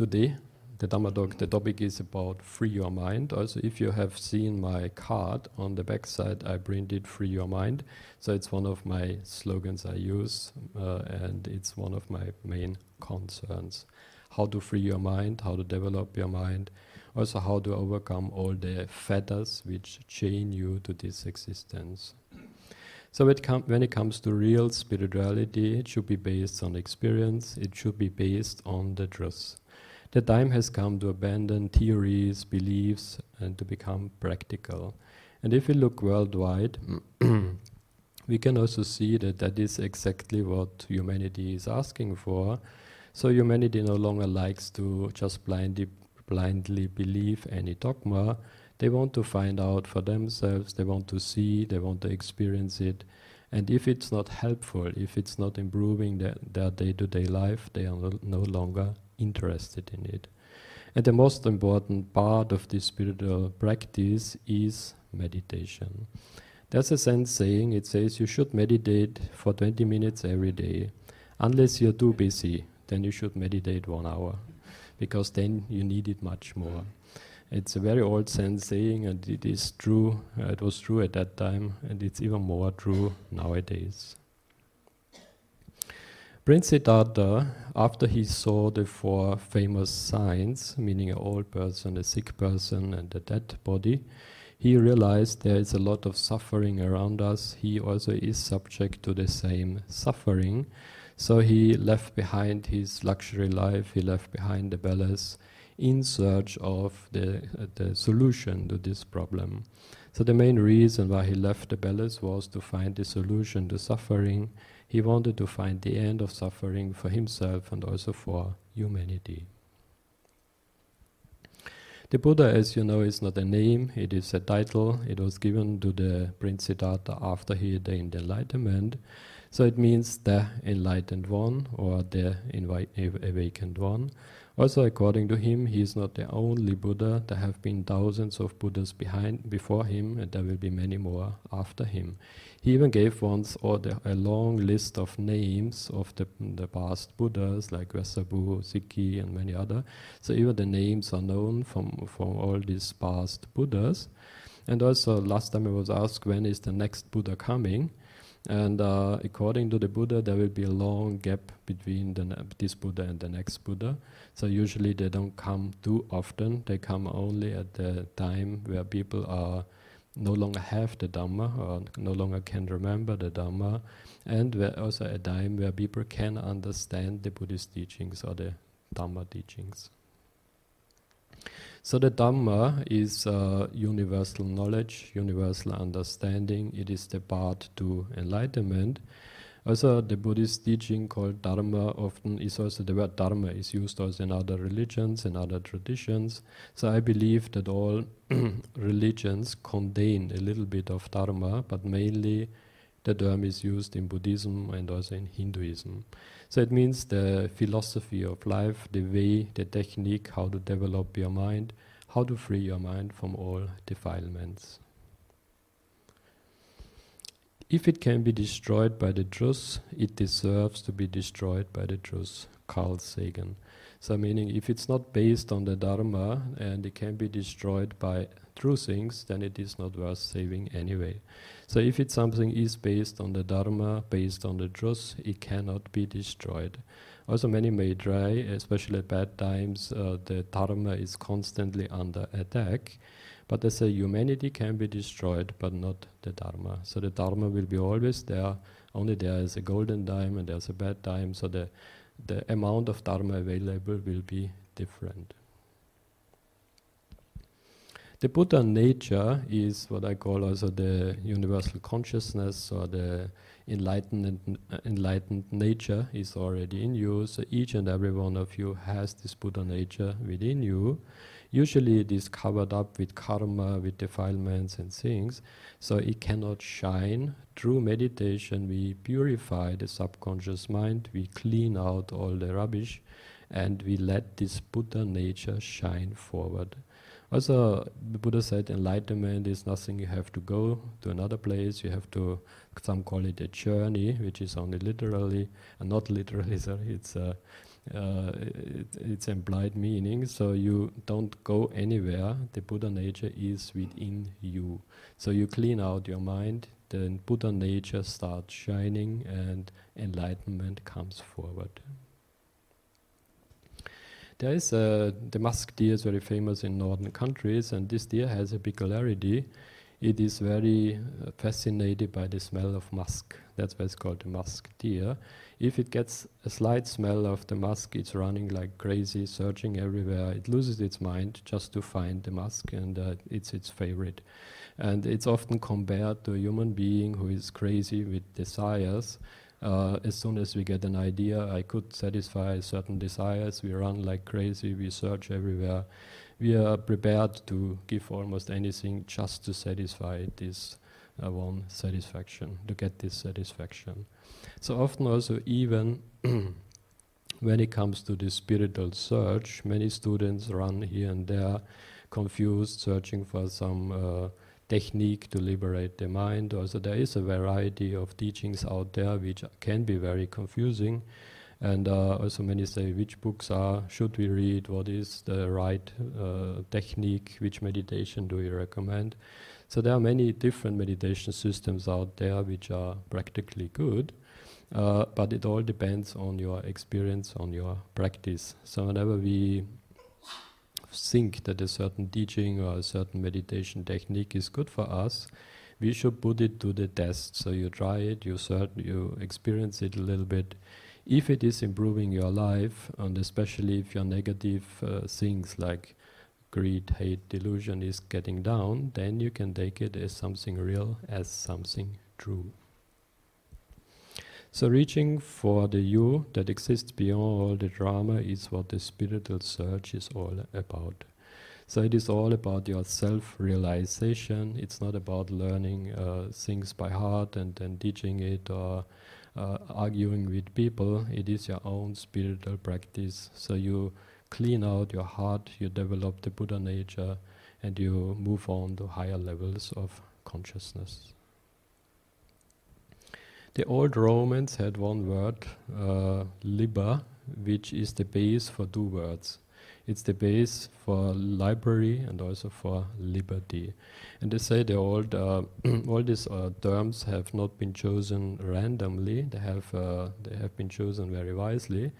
today, the Dhamma talk, the topic is about free your mind. Also, if you have seen my card on the back side, I printed free your mind. So it's one of my slogans I use, uh, and it's one of my main concerns. How to free your mind, how to develop your mind, also how to overcome all the fetters which chain you to this existence. So it when it comes to real spirituality, it should be based on experience, it should be based on the truth. The time has come to abandon theories, beliefs, and to become practical. And if we look worldwide, we can also see that that is exactly what humanity is asking for. So humanity no longer likes to just blindly, blindly believe any dogma. They want to find out for themselves, they want to see, they want to experience it. And if it's not helpful, if it's not improving their, their day-to-day life, they are no, no longer interested in it. And the most important part of this spiritual practice is meditation. There's a Zen saying, it says you should meditate for 20 minutes every day. Unless you're too busy, then you should meditate one hour, because then you need it much more. It's a very old Zen saying, and it is true. Uh, it was true at that time, and it's even more true nowadays. Prince Siddhartha, after he saw the four famous signs, meaning an old person, a sick person, and a dead body, he realized there is a lot of suffering around us. He also is subject to the same suffering. So he left behind his luxury life, he left behind the palace in search of the, uh, the solution to this problem. So the main reason why he left the palace was to find the solution to suffering he wanted to find the end of suffering for himself and also for humanity. The Buddha, as you know, is not a name, it is a title. It was given to the Prince Siddhartha after he attained enlightenment. So it means the enlightened one or the awakened one. Also, according to him, he is not the only Buddha. There have been thousands of Buddhas behind, before him, and there will be many more after him. He even gave once the, a long list of names of the, the past Buddhas, like Vessabhu, Sikhi, and many other. So even the names are known from, from all these past Buddhas. And also, last time I was asked, when is the next Buddha coming? And uh, according to the Buddha, there will be a long gap between the, this Buddha and the next Buddha. So usually they don't come too often. They come only at the time where people are no longer have the Dhamma or no longer can remember the Dhamma, and where also a time where people can understand the Buddhist teachings or the Dhamma teachings. So the Dhamma is uh, universal knowledge, universal understanding. It is the path to enlightenment. Also, the Buddhist teaching called Dharma often is also the word Dharma is used also in other religions and other traditions. So I believe that all religions contain a little bit of Dharma, but mainly the term is used in Buddhism and also in Hinduism. So it means the philosophy of life, the way, the technique, how to develop your mind, how to free your mind from all defilements. If it can be destroyed by the truth, it deserves to be destroyed by the truth. Carl Sagan. So, meaning if it's not based on the Dharma and it can be destroyed by true things, then it is not worth saving anyway. So, if it's something is based on the Dharma, based on the truth, it cannot be destroyed. Also, many may try, especially at bad times, uh, the Dharma is constantly under attack. But they say humanity can be destroyed, but not the Dharma. So the Dharma will be always there. Only there is a golden time and there's a bad time. So the, the amount of Dharma available will be different. The Buddha nature is what I call also the universal consciousness or the enlightened, enlightened nature is already in you. So each and every one of you has this Buddha nature within you. Usually it is covered up with karma, with defilements and things, so it cannot shine. Through meditation, we purify the subconscious mind, we clean out all the rubbish, and we let this Buddha nature shine forward. Also, the Buddha said enlightenment is nothing you have to go to another place, you have to, some call it a journey, which is only literally, and not literally, sorry, it's a uh, it, it's implied meaning. So you don't go anywhere. The Buddha nature is within you. So you clean out your mind, then Buddha nature starts shining and enlightenment comes forward. There is a, the musk deer is very famous in northern countries, and this deer has a peculiarity. It is very uh, fascinated by the smell of musk. That's why it's called the musk deer. If it gets a slight smell of the musk, it's running like crazy, searching everywhere. It loses its mind just to find the musk, and uh, it's its favorite. And it's often compared to a human being who is crazy with desires. Uh, as soon as we get an idea, I could satisfy certain desires, we run like crazy, we search everywhere. We are prepared to give almost anything just to satisfy this uh, one satisfaction, to get this satisfaction. So often, also, even when it comes to the spiritual search, many students run here and there confused, searching for some. Uh, technique to liberate the mind. Also, there is a variety of teachings out there which can be very confusing. And uh, also, many say which books are should we read? What is the right uh, technique? Which meditation do you recommend? So there are many different meditation systems out there which are practically good, uh, but it all depends on your experience, on your practice. So whenever we think that a certain teaching or a certain meditation technique is good for us, we should put it to the test. So you try it, you you experience it a little bit. If it is improving your life, and especially if your negative uh, things like greed, hate, delusion is getting down, then you can take it as something real, as something true. So, reaching for the you that exists beyond all the drama is what the spiritual search is all about. So, it is all about your self realization. It's not about learning uh, things by heart and then teaching it or uh, arguing with people. It is your own spiritual practice. So, you clean out your heart, you develop the Buddha nature, and you move on to higher levels of consciousness. The old Romans had one word, uh, liber, which is the base for two words. It's the base for library and also for liberty. And they say the old, uh, all these uh, terms have not been chosen randomly. They have uh, they have been chosen very wisely.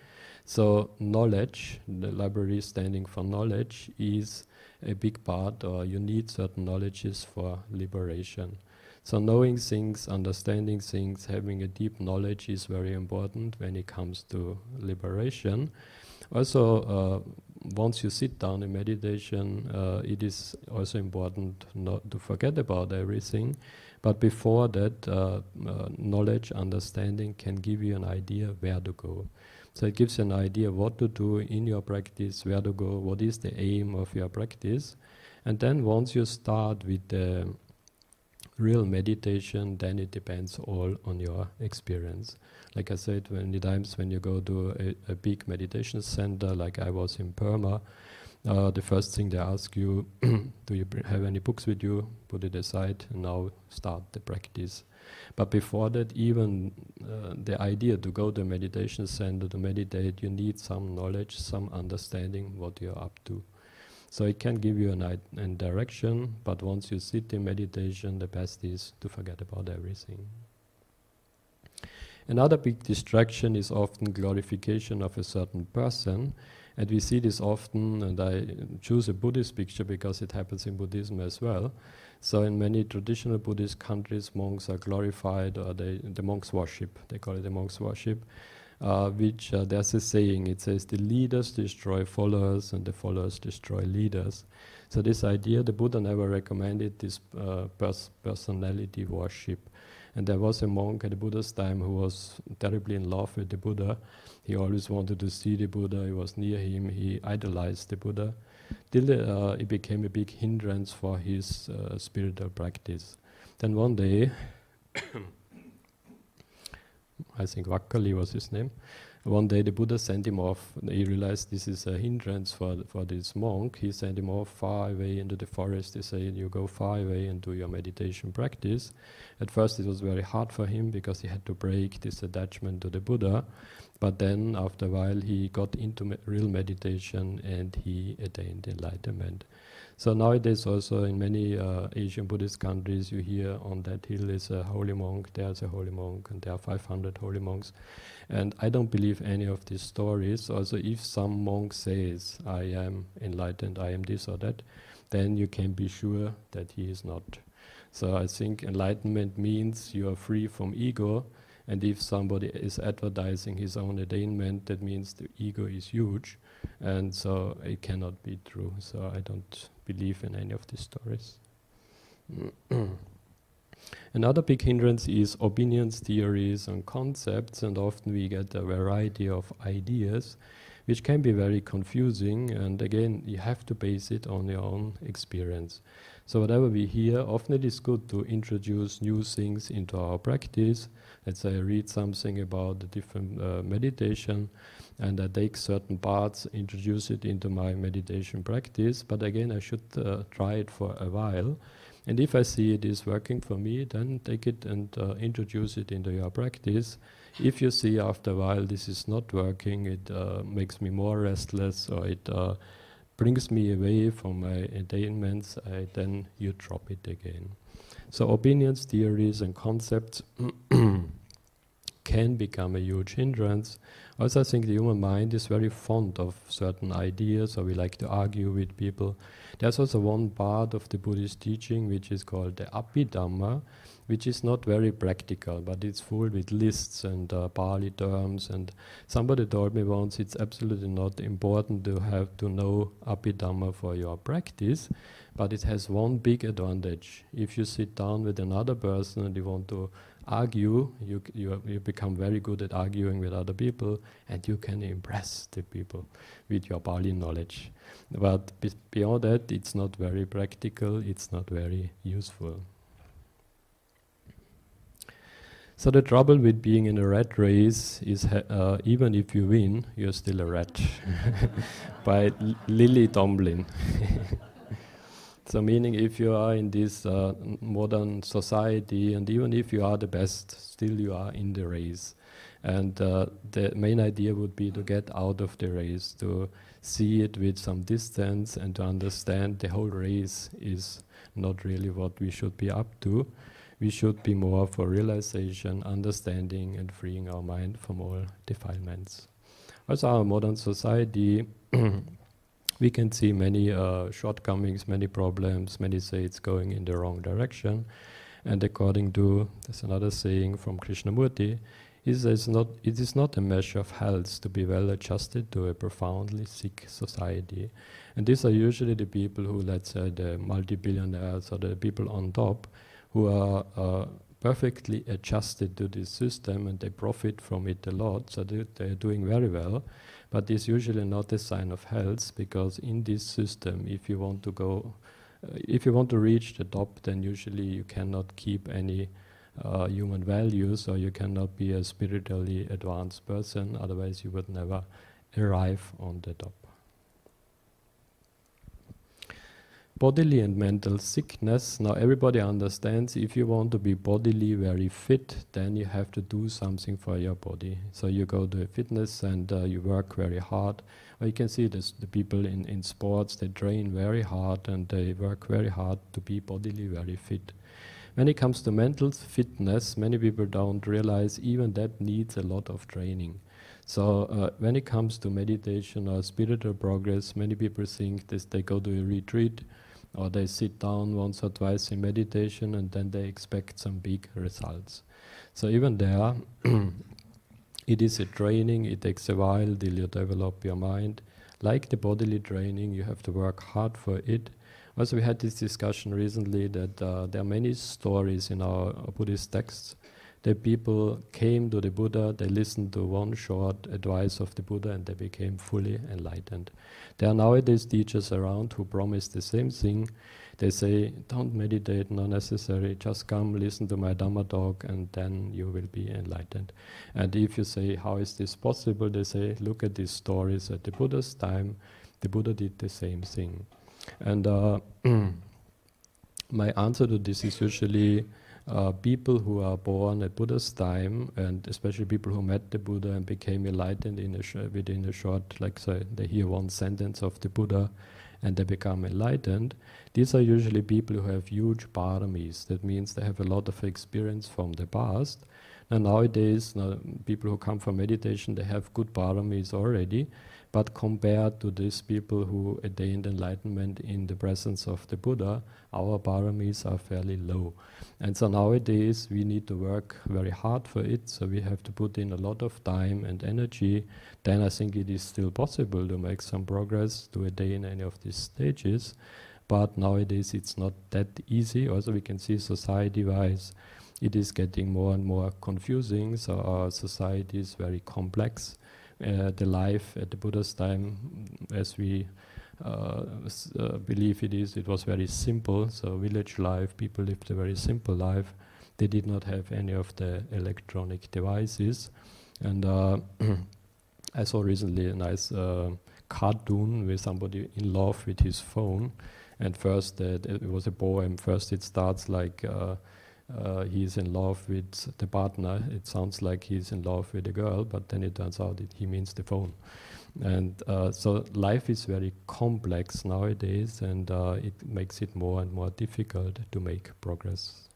So knowledge, the library standing for knowledge, is a big part, or you need certain knowledges for liberation. So knowing things, understanding things, having a deep knowledge is very important when it comes to liberation. Also, uh, once you sit down in meditation, uh, it is also important not to forget about everything. But before that, uh, uh knowledge, understanding can give you an idea where to go. So it gives you an idea what to do in your practice, where to go, what is the aim of your practice. And then once you start with the real meditation, then it depends all on your experience. Like I said, many times when you go to a, a big meditation center, like I was in Burma, uh, the first thing they ask you, do you have any books with you? Put it aside and now start the practice. But before that, even uh, the idea to go to a meditation center to meditate, you need some knowledge, some understanding what you're up to. So it can give you an, direction, but once you sit in meditation, the best is to forget about everything. Another big distraction is often glorification of a certain person, and we see this often. And I choose a Buddhist picture because it happens in Buddhism as well. So in many traditional Buddhist countries, monks are glorified, or they, the monks worship. They call it the monks worship uh, which uh, there's a saying. It says the leaders destroy followers and the followers destroy leaders. So this idea, the Buddha never recommended this uh, pers- personality worship. And there was a monk at the Buddha's time who was terribly in love with the Buddha. He always wanted to see the Buddha. He was near him. He idolized the Buddha. Till uh, it became a big hindrance for his uh, spiritual practice. Then one day, I think Vakkali was his name. One day the Buddha sent him off. He realized this is a hindrance for, for this monk. He sent him off far away into the forest. He said, You go far away and do your meditation practice. At first, it was very hard for him because he had to break this attachment to the Buddha. But then, after a while, he got into me- real meditation and he attained enlightenment. So nowadays, also in many uh, Asian Buddhist countries, you hear on that hill is a holy monk, there's a holy monk, and there are 500 holy monks. And I don't believe any of these stories. Also, if some monk says, I am enlightened, I am this or that, then you can be sure that he is not. So I think enlightenment means you are free from ego. And if somebody is advertising his own attainment, that means the ego is huge. And so it cannot be true. So I don't believe in any of these stories. Another big hindrance is opinions, theories, and concepts, and often we get a variety of ideas, which can be very confusing. And again, you have to base it on your own experience. So, whatever we hear, often it is good to introduce new things into our practice. Let's say I read something about a different uh, meditation, and I take certain parts, introduce it into my meditation practice. But again, I should uh, try it for a while and if I see it is working for me, then take it and uh, introduce it into your practice. If you see after a while this is not working, it uh, makes me more restless or it uh, brings me away from my attainments, I then you drop it again. So opinions, theories, and concepts can become a huge hindrance. Also, I think the human mind is very fond of certain ideas, or we like to argue with people. There's also one part of the Buddhist teaching which is called the Abhidhamma, which is not very practical, but it's full with lists and uh, Pali terms. And somebody told me once it's absolutely not important to have to know Abhidhamma for your practice, but it has one big advantage. If you sit down with another person and you want to argue, you, you, you become very good at arguing with other people, and you can impress the people with your Pali knowledge. But beyond that, it's not very practical, it's not very useful. So the trouble with being in a rat race is uh, even if you win, you're still a rat. By L- Lily Tomlin. so meaning if you are in this uh, modern society and even if you are the best, still you are in the race. And uh, the main idea would be to get out of the race, to see it with some distance and to understand the whole race is not really what we should be up to. We should be more for realization, understanding, and freeing our mind from all defilements. Also, our modern society, we can see many uh, shortcomings, many problems. Many say it's going in the wrong direction. And according to, there's another saying from Krishnamurti, is it's not, it is not a measure of health to be well adjusted to a profoundly sick society. And these are usually the people who, let's say, the multi billionaires or the people on top who are uh, perfectly adjusted to this system and they profit from it a lot, so they, they're doing very well. But it's usually not a sign of health because in this system, if you want to go, uh, if you want to reach the top, then usually you cannot keep any uh, human values, or you cannot be a spiritually advanced person, otherwise, you would never arrive on the top. Bodily and mental sickness. Now, everybody understands if you want to be bodily very fit, then you have to do something for your body. So, you go to fitness center, you work very hard. Or you can see this the people in, in sports, they train very hard and they work very hard to be bodily very fit. When it comes to mental fitness, many people don't realize even that needs a lot of training. So uh, when it comes to meditation or spiritual progress, many people think this, they go to a retreat or they sit down once or twice in meditation and then they expect some big results. So even there, it is a training, it takes a while till you develop your mind. Like the bodily training, you have to work hard for it also, we had this discussion recently that uh, there are many stories in our Buddhist texts that people came to the Buddha, they listened to one short advice of the Buddha, and they became fully enlightened. There are nowadays teachers around who promise the same thing. They say, Don't meditate, not necessary, just come listen to my Dhamma talk, and then you will be enlightened. And if you say, How is this possible? They say, Look at these stories. At the Buddha's time, the Buddha did the same thing. And uh, my answer to this is usually uh, people who are born at Buddha's time, and especially people who met the Buddha and became enlightened in a sh- within a short, like say, they hear one sentence of the Buddha and they become enlightened. These are usually people who have huge paramis. That means they have a lot of experience from the past. And nowadays, now, people who come for meditation, they have good paramis already. But compared to these people who attained enlightenment in the presence of the Buddha, our paramis are fairly low. And so nowadays we need to work very hard for it, so we have to put in a lot of time and energy. Then I think it is still possible to make some progress to attain any of these stages. But nowadays it's not that easy. Also, we can see society wise, it is getting more and more confusing. So, our society is very complex. Uh, the life at the Buddha's time, as we uh, uh, believe it is, it was very simple. So village life, people lived a very simple life. They did not have any of the electronic devices. And I saw recently a nice cartoon with somebody in love with his phone. And first, uh, it was a poem. First, it starts like uh, uh, he's in love with the partner. It sounds like he's in love with a girl, but then it turns out that he means the phone. And uh, so life is very complex nowadays, and uh, it makes it more and more difficult to make progress.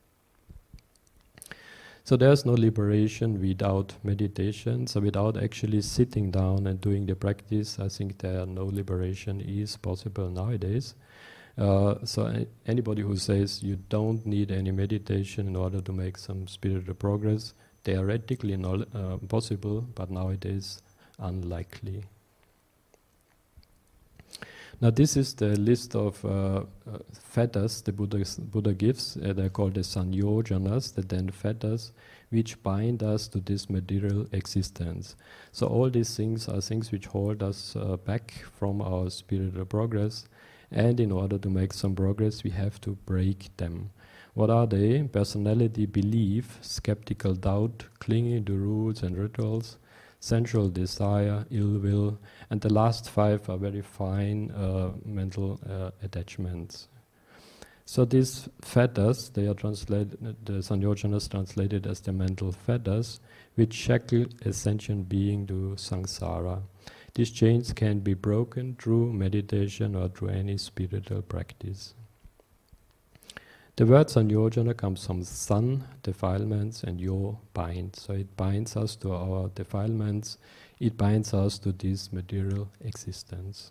So there's no liberation without meditation. So without actually sitting down and doing the practice, I think there no liberation is possible nowadays. Uh, so anybody who says you don't need any meditation in order to make some spiritual progress, theoretically no, uh, possible, but nowadays unlikely. Now this is the list of uh, uh, fetters the Buddha, Buddha gives. Uh, they're called the sanyojanas, the ten fetters, which bind us to this material existence. So all these things are things which hold us back from our spiritual progress. And in order to make some progress, we have to break them. What are they? Personality, belief, skeptical doubt, clinging to rules and rituals, sensual desire, ill will, and the last five are very fine uh, mental uh, attachments. So these fetters, they are translated, the Sanyojanas translated as the mental fetters, which shackle a sentient being to samsara. These chains can be broken through meditation or through any spiritual practice. The word sanyojana comes from sun, defilements, and yo, bind. So it binds us to our defilements, it binds us to this material existence.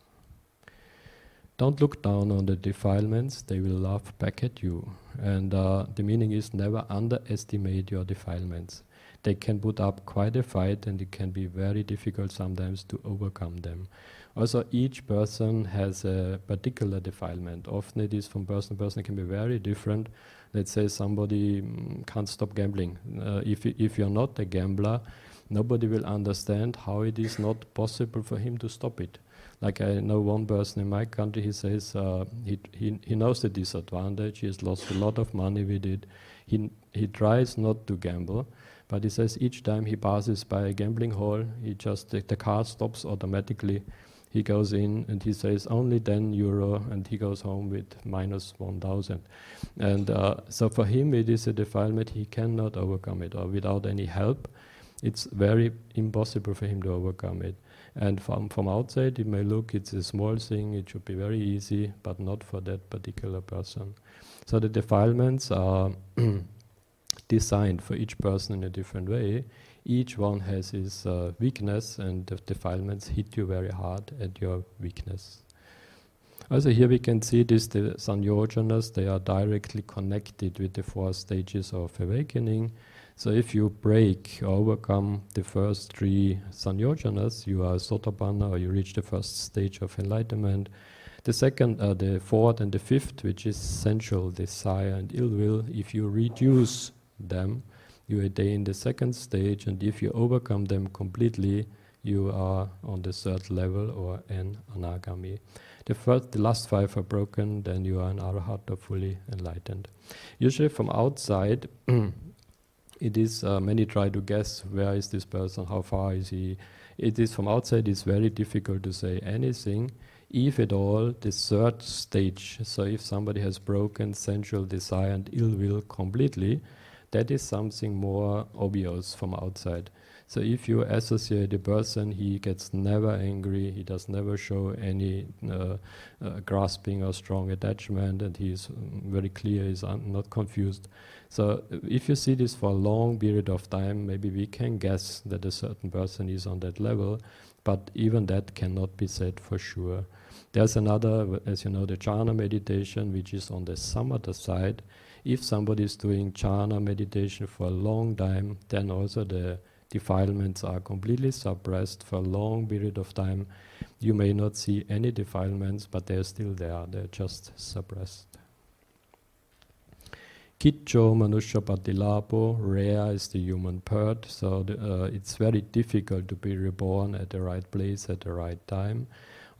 Don't look down on the defilements, they will laugh back at you. And uh, the meaning is never underestimate your defilements. They can put up quite a fight, and it can be very difficult sometimes to overcome them. Also, each person has a particular defilement. Often it is from person to person, it can be very different. Let's say somebody mm, can't stop gambling. Uh, if, if you're not a gambler, nobody will understand how it is not possible for him to stop it. Like I know one person in my country, he says uh, he, he, he knows the disadvantage, he has lost a lot of money with it. He, he tries not to gamble, but he says each time he passes by a gambling hall, he just the, the car stops automatically. He goes in and he says only 10 euro and he goes home with minus 1000 and uh, so for him it is a defilement. He cannot overcome it or without any help it's very impossible for him to overcome it. And from, from outside it may look it's a small thing it should be very easy but not for that particular person. So the defilements are designed for each person in a different way each one has his uh, weakness, and the defilements hit you very hard at your weakness. Also, here we can see this the sanyojanas, they are directly connected with the four stages of awakening. So, if you break or overcome the first three sanyojanas, you are sotapanna or you reach the first stage of enlightenment. The second, uh, the fourth, and the fifth, which is sensual desire and ill will, if you reduce them, you attain the second stage, and if you overcome them completely, you are on the third level or an anagami. The first, the last five are broken, then you are an arahat or fully enlightened. Usually, from outside, it is uh, many try to guess where is this person, how far is he. It is from outside. It's very difficult to say anything, if at all. The third stage. So, if somebody has broken sensual desire and ill will completely, that is something more obvious from outside. So if you associate a person, he gets never angry, he does never show any uh, uh, grasping or strong attachment, and he is very clear, he's not confused. So if you see this for a long period of time, maybe we can guess that a certain person is on that level, but even that cannot be said for sure. There's another, as you know, the jhana meditation, which is on the samatha side. If somebody is doing jhana meditation for a long time, then also the defilements are completely suppressed for a long period of time. You may not see any defilements, but they're still there, they're just suppressed. Kicho Manusha Patilapo, rare is the human birth, so the, uh, it's very difficult to be reborn at the right place at the right time.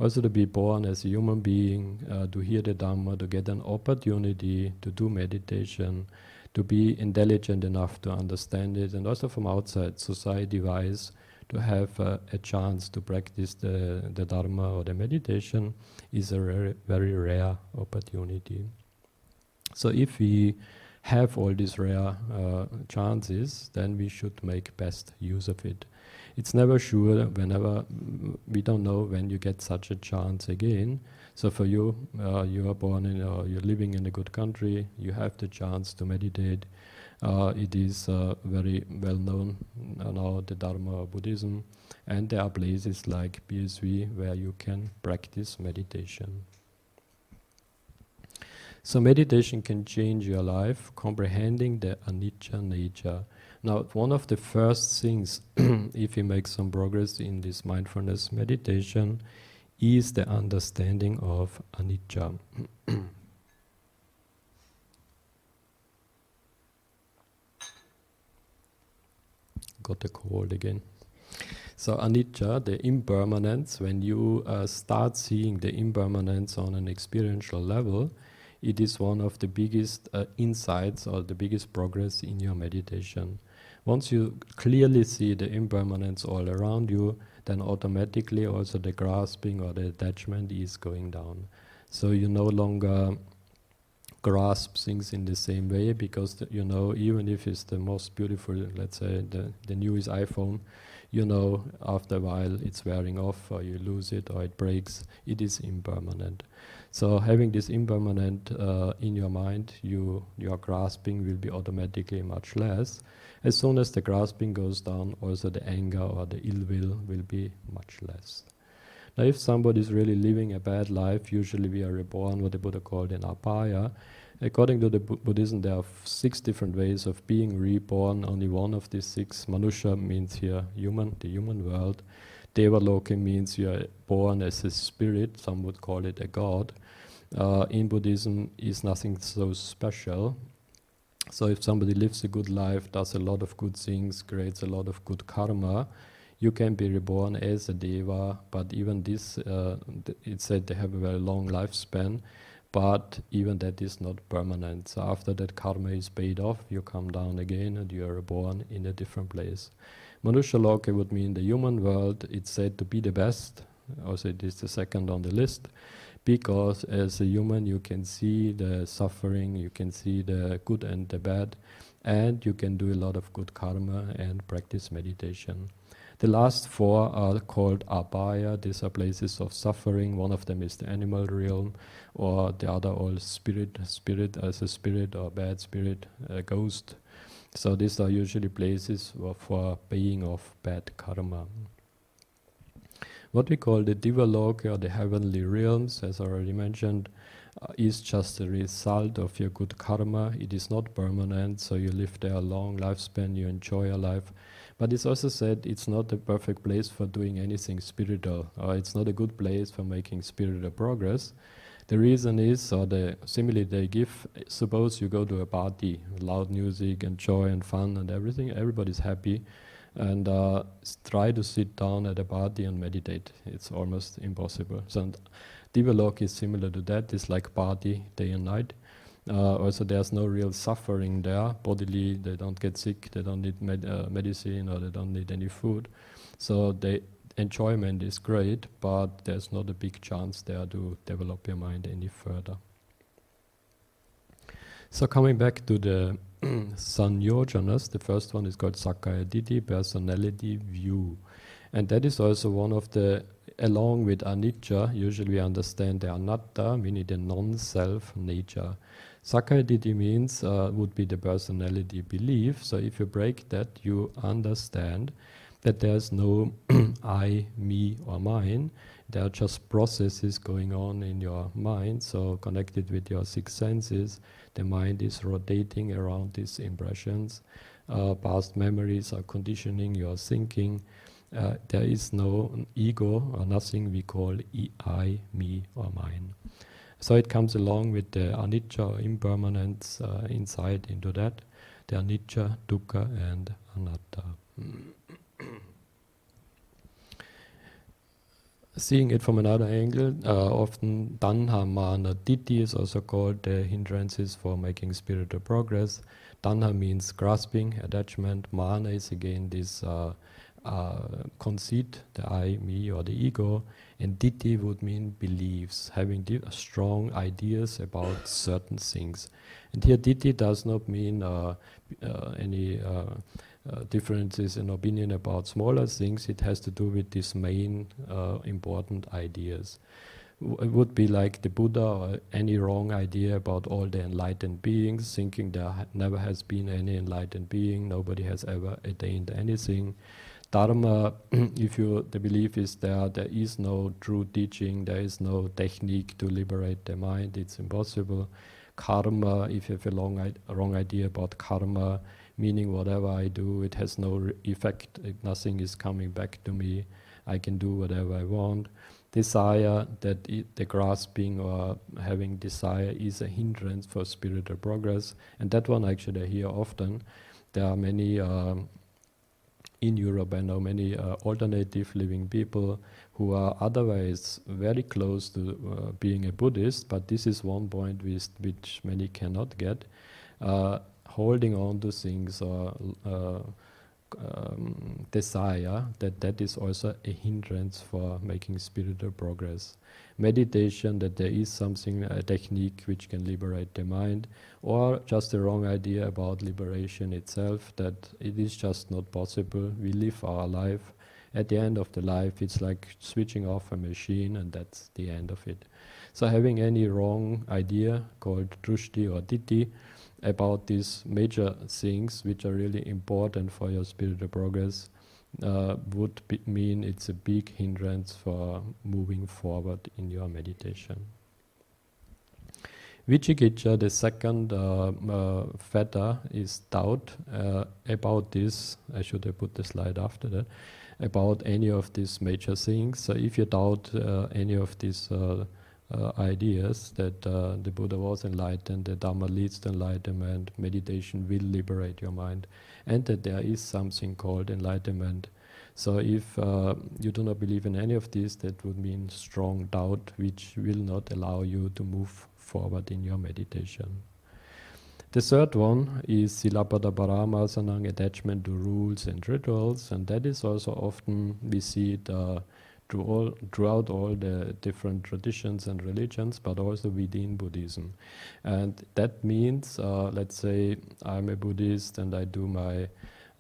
Also, to be born as a human being, uh, to hear the Dhamma, to get an opportunity to do meditation, to be intelligent enough to understand it, and also from outside society wise, to have uh, a chance to practice the, the Dharma or the meditation is a very, very rare opportunity. So, if we have all these rare uh, chances, then we should make best use of it. It's never sure whenever we don't know when you get such a chance again. So for you, uh, you are born in, uh, you're living in a good country, you have the chance to meditate. Uh, it is uh, very well known now, the Dharma Buddhism, and there are places like BSV where you can practice meditation. So meditation can change your life, comprehending the anicca nature. Now, one of the first things, if you make some progress in this mindfulness meditation, is the understanding of anicca. Got a cold again. So anicca, the impermanence, when you uh, start seeing the impermanence on an experiential level, it is one of the biggest uh, insights or the biggest progress in your meditation. Once you clearly see the impermanence all around you, then automatically also the grasping or the attachment is going down. So you no longer grasp things in the same way because the, you know even if it's the most beautiful, let's say the the newest iPhone, you know after a while it's wearing off or you lose it or it breaks. It is impermanent. So having this impermanent uh, in your mind, you your grasping will be automatically much less. As soon as the grasping goes down, also the anger or the ill will will be much less. Now, if somebody is really living a bad life, usually we are reborn, what the Buddha called an apaya. According to the Bu- Buddhism, there are six different ways of being reborn. Only one of these six, Manusha, means here human, the human world. Devaloka means you are born as a spirit, some would call it a god uh, in Buddhism is nothing so special. So if somebody lives a good life, does a lot of good things, creates a lot of good karma, you can be reborn as a deva. But even this, uh, it said they have a very long lifespan, but even that is not permanent. So after that karma is paid off, you come down again and you are reborn in a different place. Manusha Loka would mean the human world. It's said to be the best. Also, it is the second on the list because as a human you can see the suffering, you can see the good and the bad, and you can do a lot of good karma and practice meditation. The last four are called abaya. These are places of suffering. One of them is the animal realm, or the other all spirit, spirit as a spirit or bad spirit, a ghost. So these are usually places for paying off bad karma. What we call the Divaloka or the heavenly realms, as already mentioned, uh, is just a result of your good karma. It is not permanent, so you live there a long lifespan, you enjoy your life. But it's also said it's not the perfect place for doing anything spiritual, or it's not a good place for making spiritual progress. The reason is, or the simile they give, suppose you go to a party, loud music and joy and fun and everything, everybody's happy and uh, try to sit down at a party and meditate. It's almost impossible. So Divalok is similar to that. It's like party day and night. Uh, also, there's no real suffering there. Bodily, they don't get sick. They don't need med- uh, medicine or they don't need any food. So the enjoyment is great, but there's not a big chance there to develop your mind any further. So coming back to the Sanyojanas, the first one is called Sakkaya Ditthi, personality view. And that is also one of the, along with anicca, usually we understand the anatta, meaning the non-self nature. Sakkaya Ditthi means, uh, would be the personality belief. So if you break that, you understand that there's no I, me, or mine. There are just processes going on in your mind, so connected with your six senses. The mind is rotating around these impressions. Uh, past memories are conditioning your thinking. Uh, there is no ego or nothing we call I, me, or mine. So it comes along with the anicca, impermanence, uh, insight into that, the anicca, dukkha, and anatta. Seeing it from another angle, uh, often tanha, mana, ditthi is also called the hindrances for making spiritual progress. Tanha means grasping, attachment. Mana is again this uh, uh, conceit, the I, me, or the ego. And ditthi would mean beliefs, having strong ideas about certain things. And here ditthi does not mean uh, uh, any uh, differences in opinion about smaller things, it has to do with these main uh, important ideas. it would be like the Buddha or any wrong idea about all the enlightened beings, thinking there ha never has been any enlightened being, nobody has ever attained anything. Dharma, if you the belief is there, there is no true teaching, there is no technique to liberate the mind, it's impossible. Karma, if you have a long, wrong idea about karma, meaning whatever I do, it has no effect, nothing is coming back to me, I can do whatever I want. Desire, that the grasping or having desire is a hindrance for spiritual progress, and that one actually I hear often. There are many, um, in Europe I know many uh, alternative living people who are otherwise very close to uh, being a Buddhist, but this is one point with, which many cannot get. Uh, holding on to things or uh, um, desire, that that is also a hindrance for making spiritual progress. Meditation, that there is something, a technique which can liberate the mind, or just a wrong idea about liberation itself, that it is just not possible. We live our life. At the end of the life, it's like switching off a machine, and that's the end of it. So having any wrong idea called drushti or ditthi about these major things which are really important for your spiritual progress uh, would be, mean it's a big hindrance for moving forward in your meditation. Vicikiccha, the second uh, uh, is doubt uh, about this. I should have put the slide after that. About any of these major things. So if you doubt uh, any of these uh, ideas that uh, the Buddha was enlightened, the Dharma leads to enlightenment, meditation will liberate your mind, and that there is something called enlightenment. So if uh, you do not believe in any of these, that would mean strong doubt, which will not allow you to move forward in your meditation. The third one is Silabbata Paramasanang, attachment to rules and rituals, and that is also often we see it uh, all, throughout all the different traditions and religions, but also within Buddhism. And that means, uh, let's say I'm a Buddhist and I do my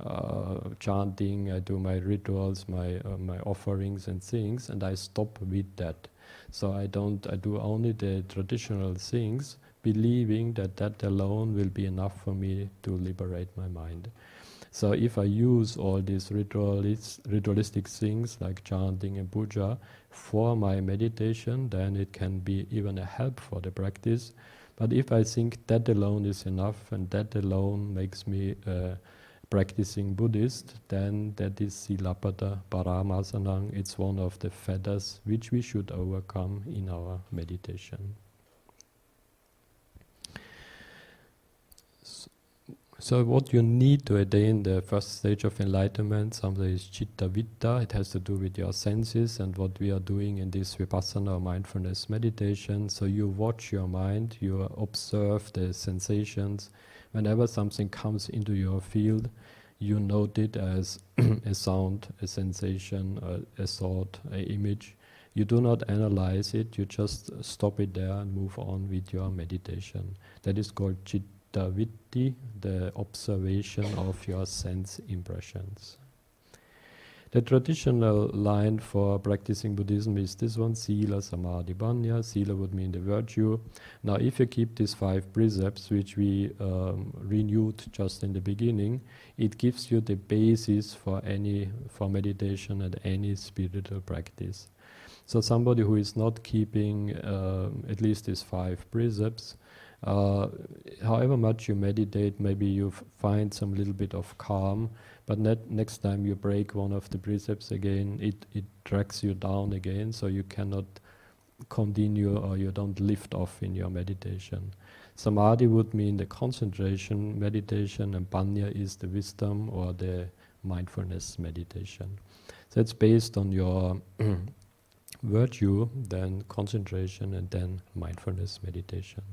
uh, chanting, I do my rituals, my uh, my offerings and things, and I stop with that. So I don't. I do only the traditional things, believing that that alone will be enough for me to liberate my mind. So if I use all these ritualistic things like chanting and puja for my meditation, then it can be even a help for the practice. But if I think that alone is enough and that alone makes me a practicing Buddhist, then that is Silabbata Paramasanang. It's one of the fetters which we should overcome in our meditation. So what you need to attain the first stage of enlightenment, something is chitta vitta. It has to do with your senses and what we are doing in this vipassana or mindfulness meditation. So you watch your mind, you observe the sensations. Whenever something comes into your field, you note it as a sound, a sensation, a, a thought, an image. You do not analyze it, you just stop it there and move on with your meditation. That is called chitta chitta vitti, the observation of your sense impressions. The traditional line for practicing Buddhism is this one, Sila, Samadhi, Panya. Sila would mean the virtue. Now, if you keep these five precepts, which we um, renewed just in the beginning, it gives you the basis for any for meditation and any spiritual practice. So, somebody who is not keeping uh, at least these five precepts, uh, however much you meditate, maybe you find some little bit of calm but next time you break one of the precepts again, it, it drags you down again, so you cannot continue or you don't lift off in your meditation. Samadhi would mean the concentration meditation, and Panya is the wisdom or the mindfulness meditation. So it's based on your virtue, then concentration, and then mindfulness meditation.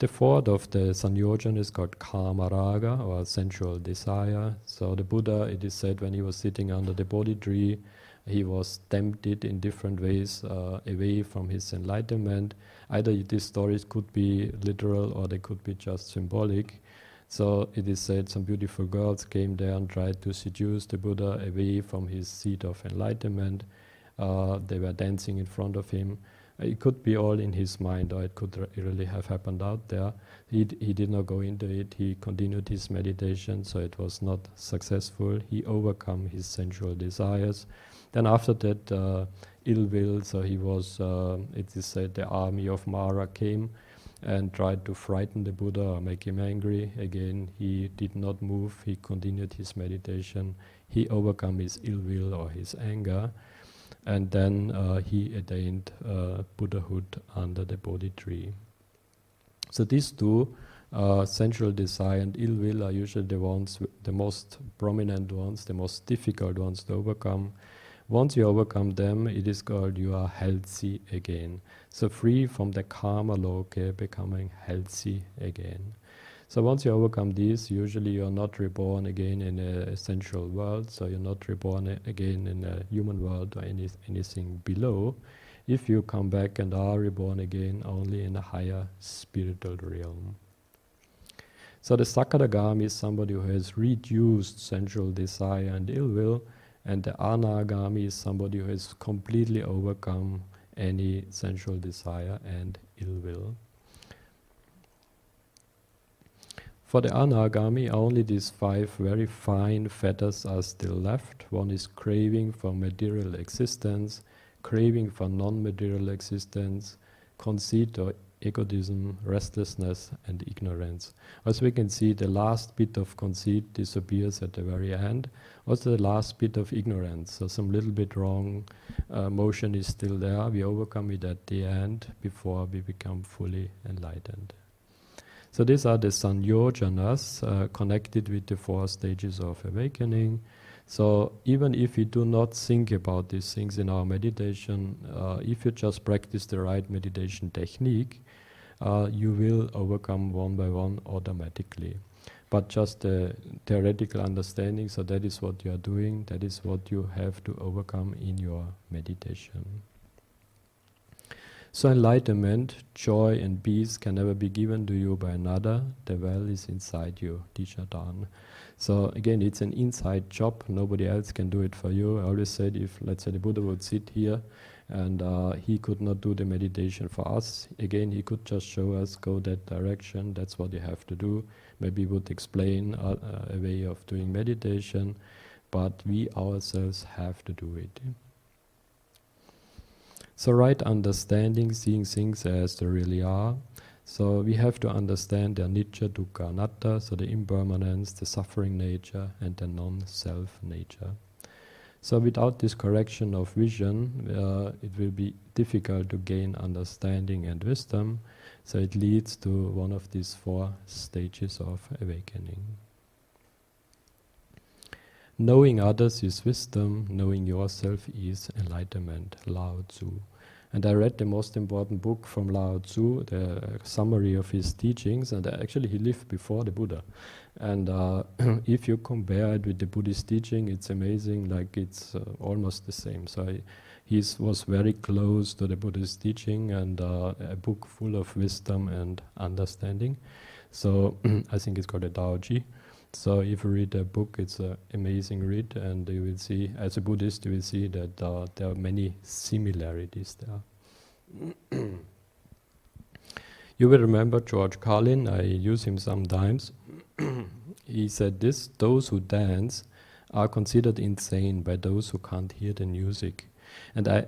The fourth of the Sanyojana is called Kamaraga or sensual desire. So the Buddha, it is said, when he was sitting under the Bodhi tree, he was tempted in different ways uh, away from his enlightenment. Either these stories could be literal or they could be just symbolic. So it is said some beautiful girls came there and tried to seduce the Buddha away from his seat of enlightenment. Uh, they were dancing in front of him. It could be all in his mind, or it could really have happened out there. He, he did not go into it. He continued his meditation, so it was not successful. He overcome his sensual desires. Then after that, uh, ill will. So he was. Uh, it is said the army of Mara came and tried to frighten the Buddha or make him angry. Again, he did not move. He continued his meditation. He overcome his ill will or his anger and then uh, he attained uh, Buddhahood under the Bodhi tree. So these two, uh, sensual desire and ill will, are usually the ones, the most prominent ones, the most difficult ones to overcome. Once you overcome them, it is called you are healthy again. So free from the kama loka, becoming healthy again. So once you overcome these, usually you're not reborn again in a essential world, so you're not reborn again in a human world or any, anything below. If you come back and are reborn again only in a higher spiritual realm. So the Sakadagami is somebody who has reduced sensual desire and ill will, and the Anagami is somebody who has completely overcome any sensual desire and ill will. For the anagami, only these five very fine fetters are still left. One is craving for material existence, craving for non material existence, conceit or egotism, restlessness, and ignorance. As we can see, the last bit of conceit disappears at the very end. Also, the last bit of ignorance, so some little bit wrong uh, motion is still there. We overcome it at the end before we become fully enlightened. So these are the sanyojanas uh, connected with the four stages of awakening. So even if we do not think about these things in our meditation, uh, if you just practice the right meditation technique, uh, you will overcome one by one automatically. But just the theoretical understanding, so that is what you are doing, that is what you have to overcome in your meditation. So enlightenment, joy and peace can never be given to you by another. The well is inside you, Thich Nhat Hanh. So again, it's an inside job. Nobody else can do it for you. I always said if, let's say, the Buddha would sit here and uh, he could not do the meditation for us, again, he could just show us, go that direction. That's what you have to do. Maybe he would explain a, uh, a way of doing meditation, but we ourselves have to do it. So, right understanding, seeing things as they really are. So, we have to understand their anicca, dukkha, anatta, so the impermanence, the suffering nature, and the non self nature. So, without this correction of vision, uh, it will be difficult to gain understanding and wisdom. So, it leads to one of these four stages of awakening. Knowing others is wisdom, knowing yourself is enlightenment, Lao Tzu. And I read the most important book from Lao Tzu, the summary of his teachings, and actually he lived before the Buddha. And uh, if you compare it with the Buddhist teaching, it's amazing, like it's uh, almost the same. So he was very close to the Buddhist teaching and uh, a book full of wisdom and understanding. So I think it's called the a Dao De Jing. So if you read the book, it's an amazing read, and you will see, as a Buddhist, you will see that uh, there are many similarities there. you will remember George Carlin. I use him sometimes. he said this: those who dance are considered insane by those who can't hear the music, and I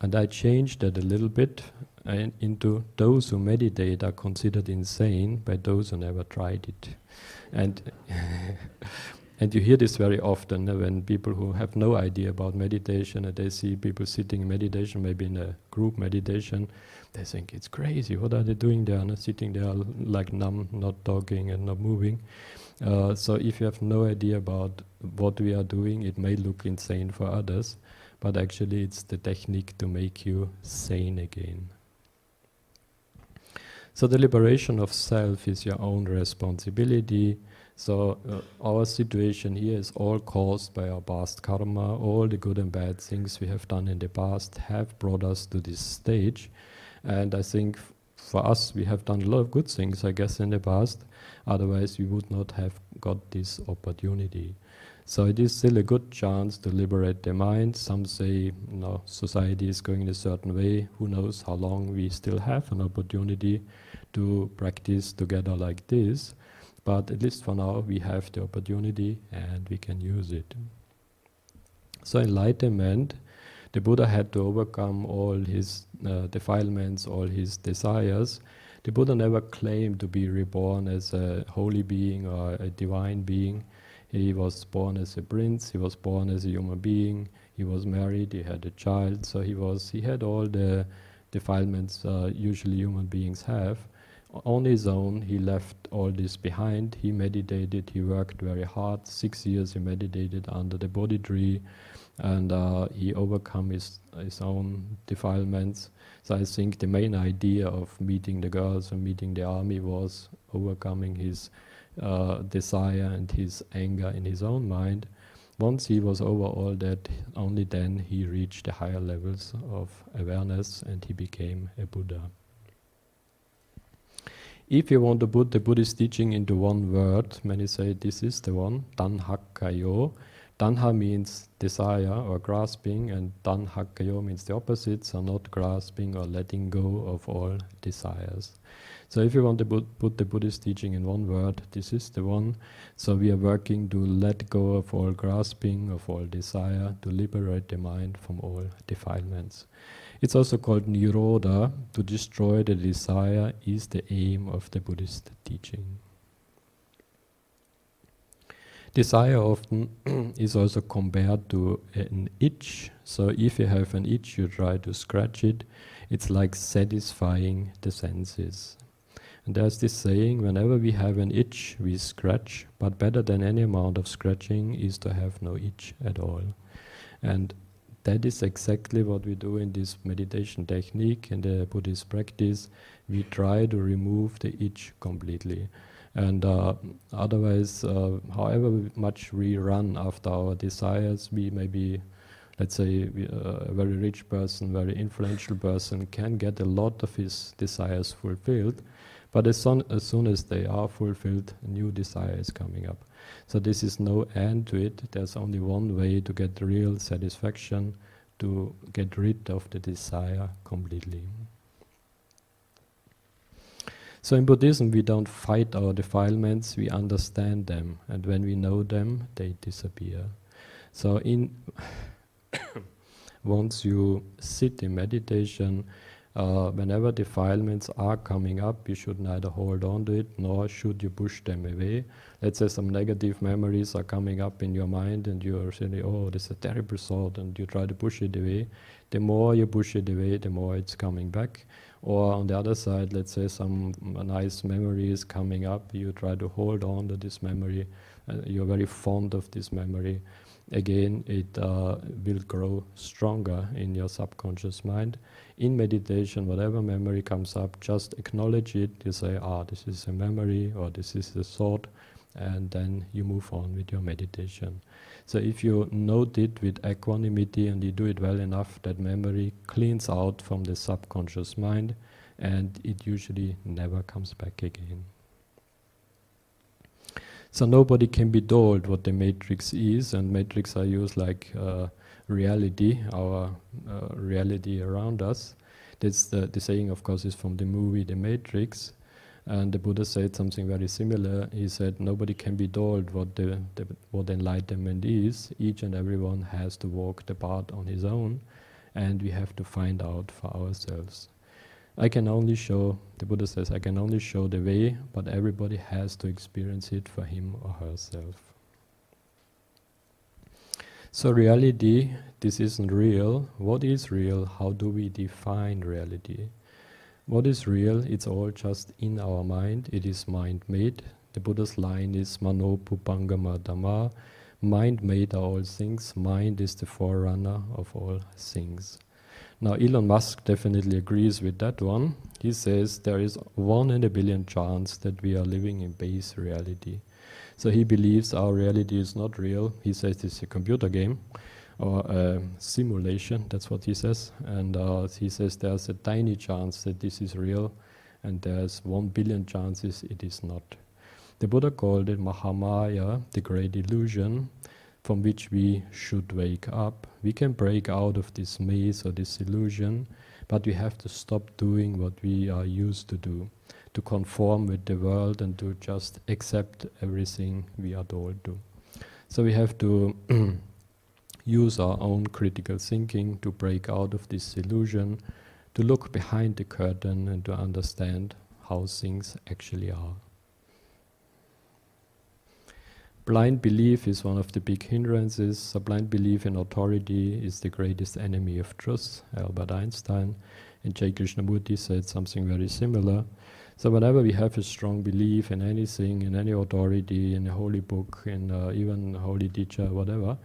and I changed that a little bit uh, into those who meditate are considered insane by those who never tried it. And and you hear this very often uh, when people who have no idea about meditation and they see people sitting in meditation, maybe in a group meditation, they think it's crazy. What are they doing there? And sitting there like numb, not talking and not moving. Uh, so if you have no idea about what we are doing, it may look insane for others, but actually it's the technique to make you sane again. So the liberation of self is your own responsibility. So uh, our situation here is all caused by our past karma. All the good and bad things we have done in the past have brought us to this stage. And I think for us, we have done a lot of good things, I guess, in the past. Otherwise, we would not have got this opportunity. So it is still a good chance to liberate the mind. Some say, you know, society is going in a certain way. Who knows how long we still have an opportunity to practice together like this. But at least for now, we have the opportunity and we can use it. So enlightenment, the Buddha had to overcome all his uh, defilements, all his desires. The Buddha never claimed to be reborn as a holy being or a divine being. He was born as a prince, he was born as a human being, he was married, he had a child, so he was he had all the defilements uh, usually human beings have. On his own, he left all this behind. He meditated, he worked very hard. Six years he meditated under the Bodhi tree, and uh, he overcome his, his own defilements. So I think the main idea of meeting the girls and meeting the army was overcoming his uh, desire and his anger in his own mind. Once he was over all that, only then he reached the higher levels of awareness and he became a Buddha. If you want to put the Buddhist teaching into one word, many say this is the one, Tanhakkhayo. Tanha means desire or grasping, and Tanhakkhayo means the opposite, so not grasping or letting go of all desires. So if you want to put the Buddhist teaching in one word, this is the one. So we are working to let go of all grasping, of all desire, to liberate the mind from all defilements. It's also called Nirodha, to destroy the desire is the aim of the Buddhist teaching. Desire often is also compared to an itch. So if you have an itch, you try to scratch it. It's like satisfying the senses. There's this saying whenever we have an itch, we scratch, but better than any amount of scratching is to have no itch at all. And that is exactly what we do in this meditation technique, in the Buddhist practice. We try to remove the itch completely. And uh, otherwise, uh, however much we run after our desires, we may be, let's say, we, uh, a very rich person, very influential person, can get a lot of his desires fulfilled. But as soon, as soon as they are fulfilled, a new desire is coming up. So this is no end to it. There's only one way to get real satisfaction, to get rid of the desire completely. So in Buddhism, we don't fight our defilements, we understand them, and when we know them, they disappear. So in once you sit in meditation, uh, whenever defilements are coming up, you should neither hold on to it nor should you push them away. Let's say some negative memories are coming up in your mind and you're saying, oh, this is a terrible thought, and you try to push it away. The more you push it away, the more it's coming back. Or on the other side, let's say some nice memory is coming up, you try to hold on to this memory, uh, you're very fond of this memory again, it uh, will grow stronger in your subconscious mind. In meditation, whatever memory comes up, just acknowledge it. You say, ah, this is a memory or this is a thought, and then you move on with your meditation. So if you note it with equanimity and you do it well enough, that memory cleans out from the subconscious mind and it usually never comes back again. So nobody can be told what the matrix is, and matrix are used like uh, reality, our uh, reality around us. That's the, the saying, of course, is from the movie The Matrix. And the Buddha said something very similar. He said, Nobody can be told what, the, the, what enlightenment is. Each and everyone has to walk the path on his own, and we have to find out for ourselves. I can only show, the Buddha says, I can only show the way, but everybody has to experience it for him or herself. So, reality, this isn't real. What is real? How do we define reality? What is real? It's all just in our mind, it is mind made. The Buddha's line is Mano Pubbangama Dhamma. Mind made are all things, mind is the forerunner of all things. Now, Elon Musk definitely agrees with that one. He says there is one in a billion chance that we are living in base reality. So he believes our reality is not real. He says it's a computer game or a simulation, that's what he says. And uh, he says there's a tiny chance that this is real, and there's one billion chances it is not. The Buddha called it Mahamaya, the great illusion from which we should wake up. We can break out of this maze or this illusion, but we have to stop doing what we are used to do, to conform with the world and to just accept everything we are told to. So we have to use our own critical thinking to break out of this illusion, to look behind the curtain and to understand how things actually are. blind belief is one of the big hindrances. A blind belief in authority is the greatest enemy of truth. Albert Einstein and J. Krishnamurti said something very similar. So whenever we have a strong belief in anything, in any authority, in a holy book, in uh, even holy teacher, whatever,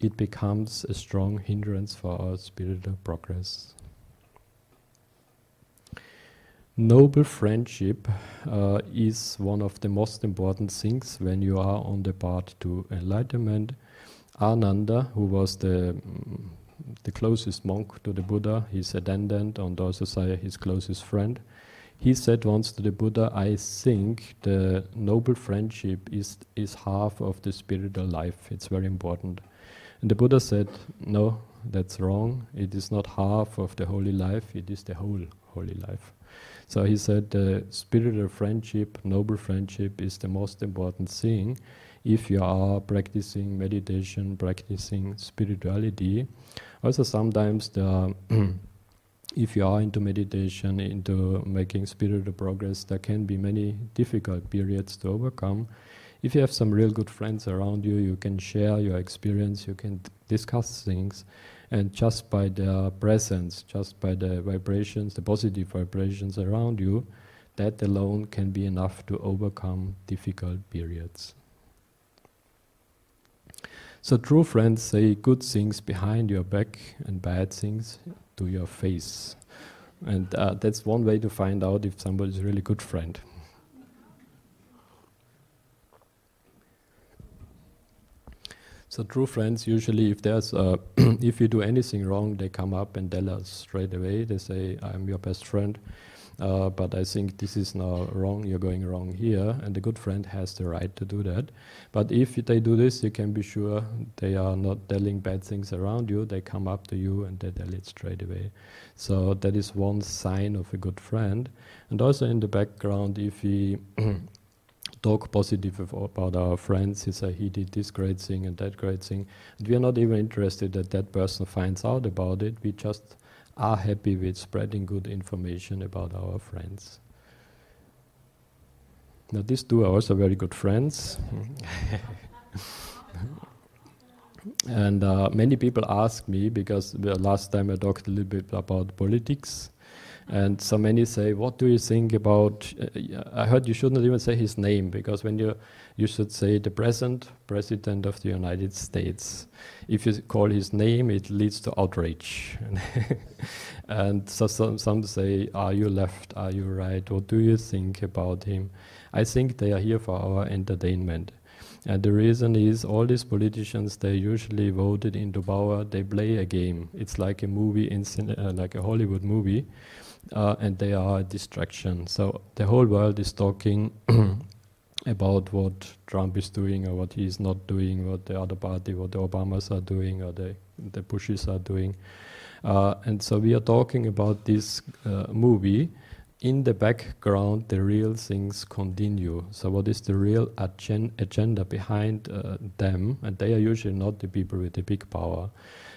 it becomes a strong hindrance for our spiritual progress. Noble friendship uh, is one of the most important things when you are on the path to enlightenment. Ananda, who was the mm, the closest monk to the Buddha, his attendant, and also his closest friend, he said once to the Buddha, "I think the noble friendship is is half of the spiritual life. It's very important." And the Buddha said, "No, that's wrong. It is not half of the holy life. It is the whole holy life." So he said the spiritual friendship, noble friendship, is the most important thing if you are practicing meditation, practicing spirituality. Also, sometimes the if you are into meditation, into making spiritual progress, there can be many difficult periods to overcome. If you have some real good friends around you, you can share your experience, you can discuss things, and just by their presence, just by the vibrations, the positive vibrations around you, that alone can be enough to overcome difficult periods. So true friends say good things behind your back and bad things to your face. And uh, that's one way to find out if somebody's a really good friend. So true friends usually, if there's if you do anything wrong, they come up and tell us straight away. They say, "I'm your best friend." Uh, but I think this is now wrong, you're going wrong here, and the good friend has the right to do that. But if they do this, you can be sure they are not telling bad things around you, they come up to you and they tell it straight away. So that is one sign of a good friend. And also in the background, if we talk positive about our friends. He said he did this great thing and that great thing. And we are not even interested that that person finds out about it. We just are happy with spreading good information about our friends. Now, these two are also very good friends. and uh, many people ask me because the last time I talked a little bit about politics And so many say, "What do you think about?" Uh, I heard you shouldn't even say his name because when you you should say the present president of the United States. If you call his name, it leads to outrage. and so some, some say, "Are you left? Are you right? What do you think about him?" I think they are here for our entertainment. And the reason is all these politicians, they usually voted into power, they play a game. It's like a movie, in, uh, like a Hollywood movie uh, and they are a distraction. So the whole world is talking about what Trump is doing or what he is not doing, what the other party, what the Obamas are doing or the, the Bushes are doing. Uh, and so we are talking about this uh, movie. In the background, the real things continue. So, what is the real agen- agenda behind uh, them? And they are usually not the people with the big power.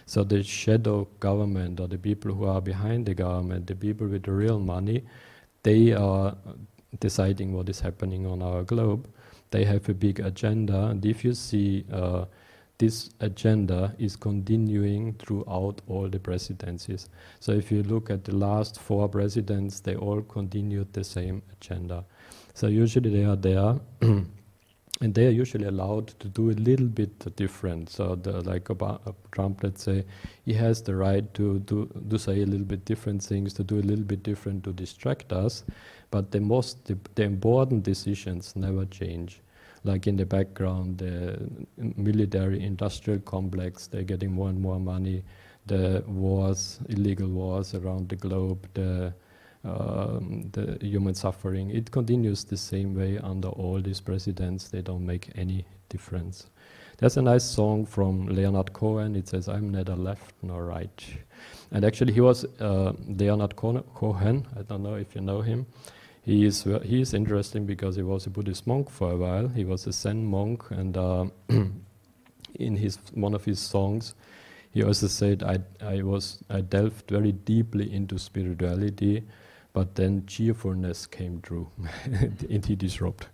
So the shadow government or the people who are behind the government, the people with the real money, they are deciding what is happening on our globe. They have a big agenda, and if you see uh, this agenda is continuing throughout all the presidencies. So if you look at the last four presidents, they all continued the same agenda. So usually they are there and they are usually allowed to do a little bit different. So, the, like Obama, uh, Trump, let's say, he has the right to, to to say a little bit different things, to do a little bit different to distract us. But the most the, the important decisions never change. Like in the background, the military-industrial complex, they're getting more and more money. The wars, illegal wars around the globe, the um, the human suffering. It continues the same way under all these presidents. They don't make any difference. There's a nice song from Leonard Cohen. It says, I'm neither left nor right. And actually, he was uh, Leonard Cohen. I don't know if you know him. He is, he is interesting because he was a Buddhist monk for a while. He was a Zen monk, and uh, in his, one of his songs, he also said, I, I, was, I delved very deeply into spirituality but then cheerfulness came through and he disrupted.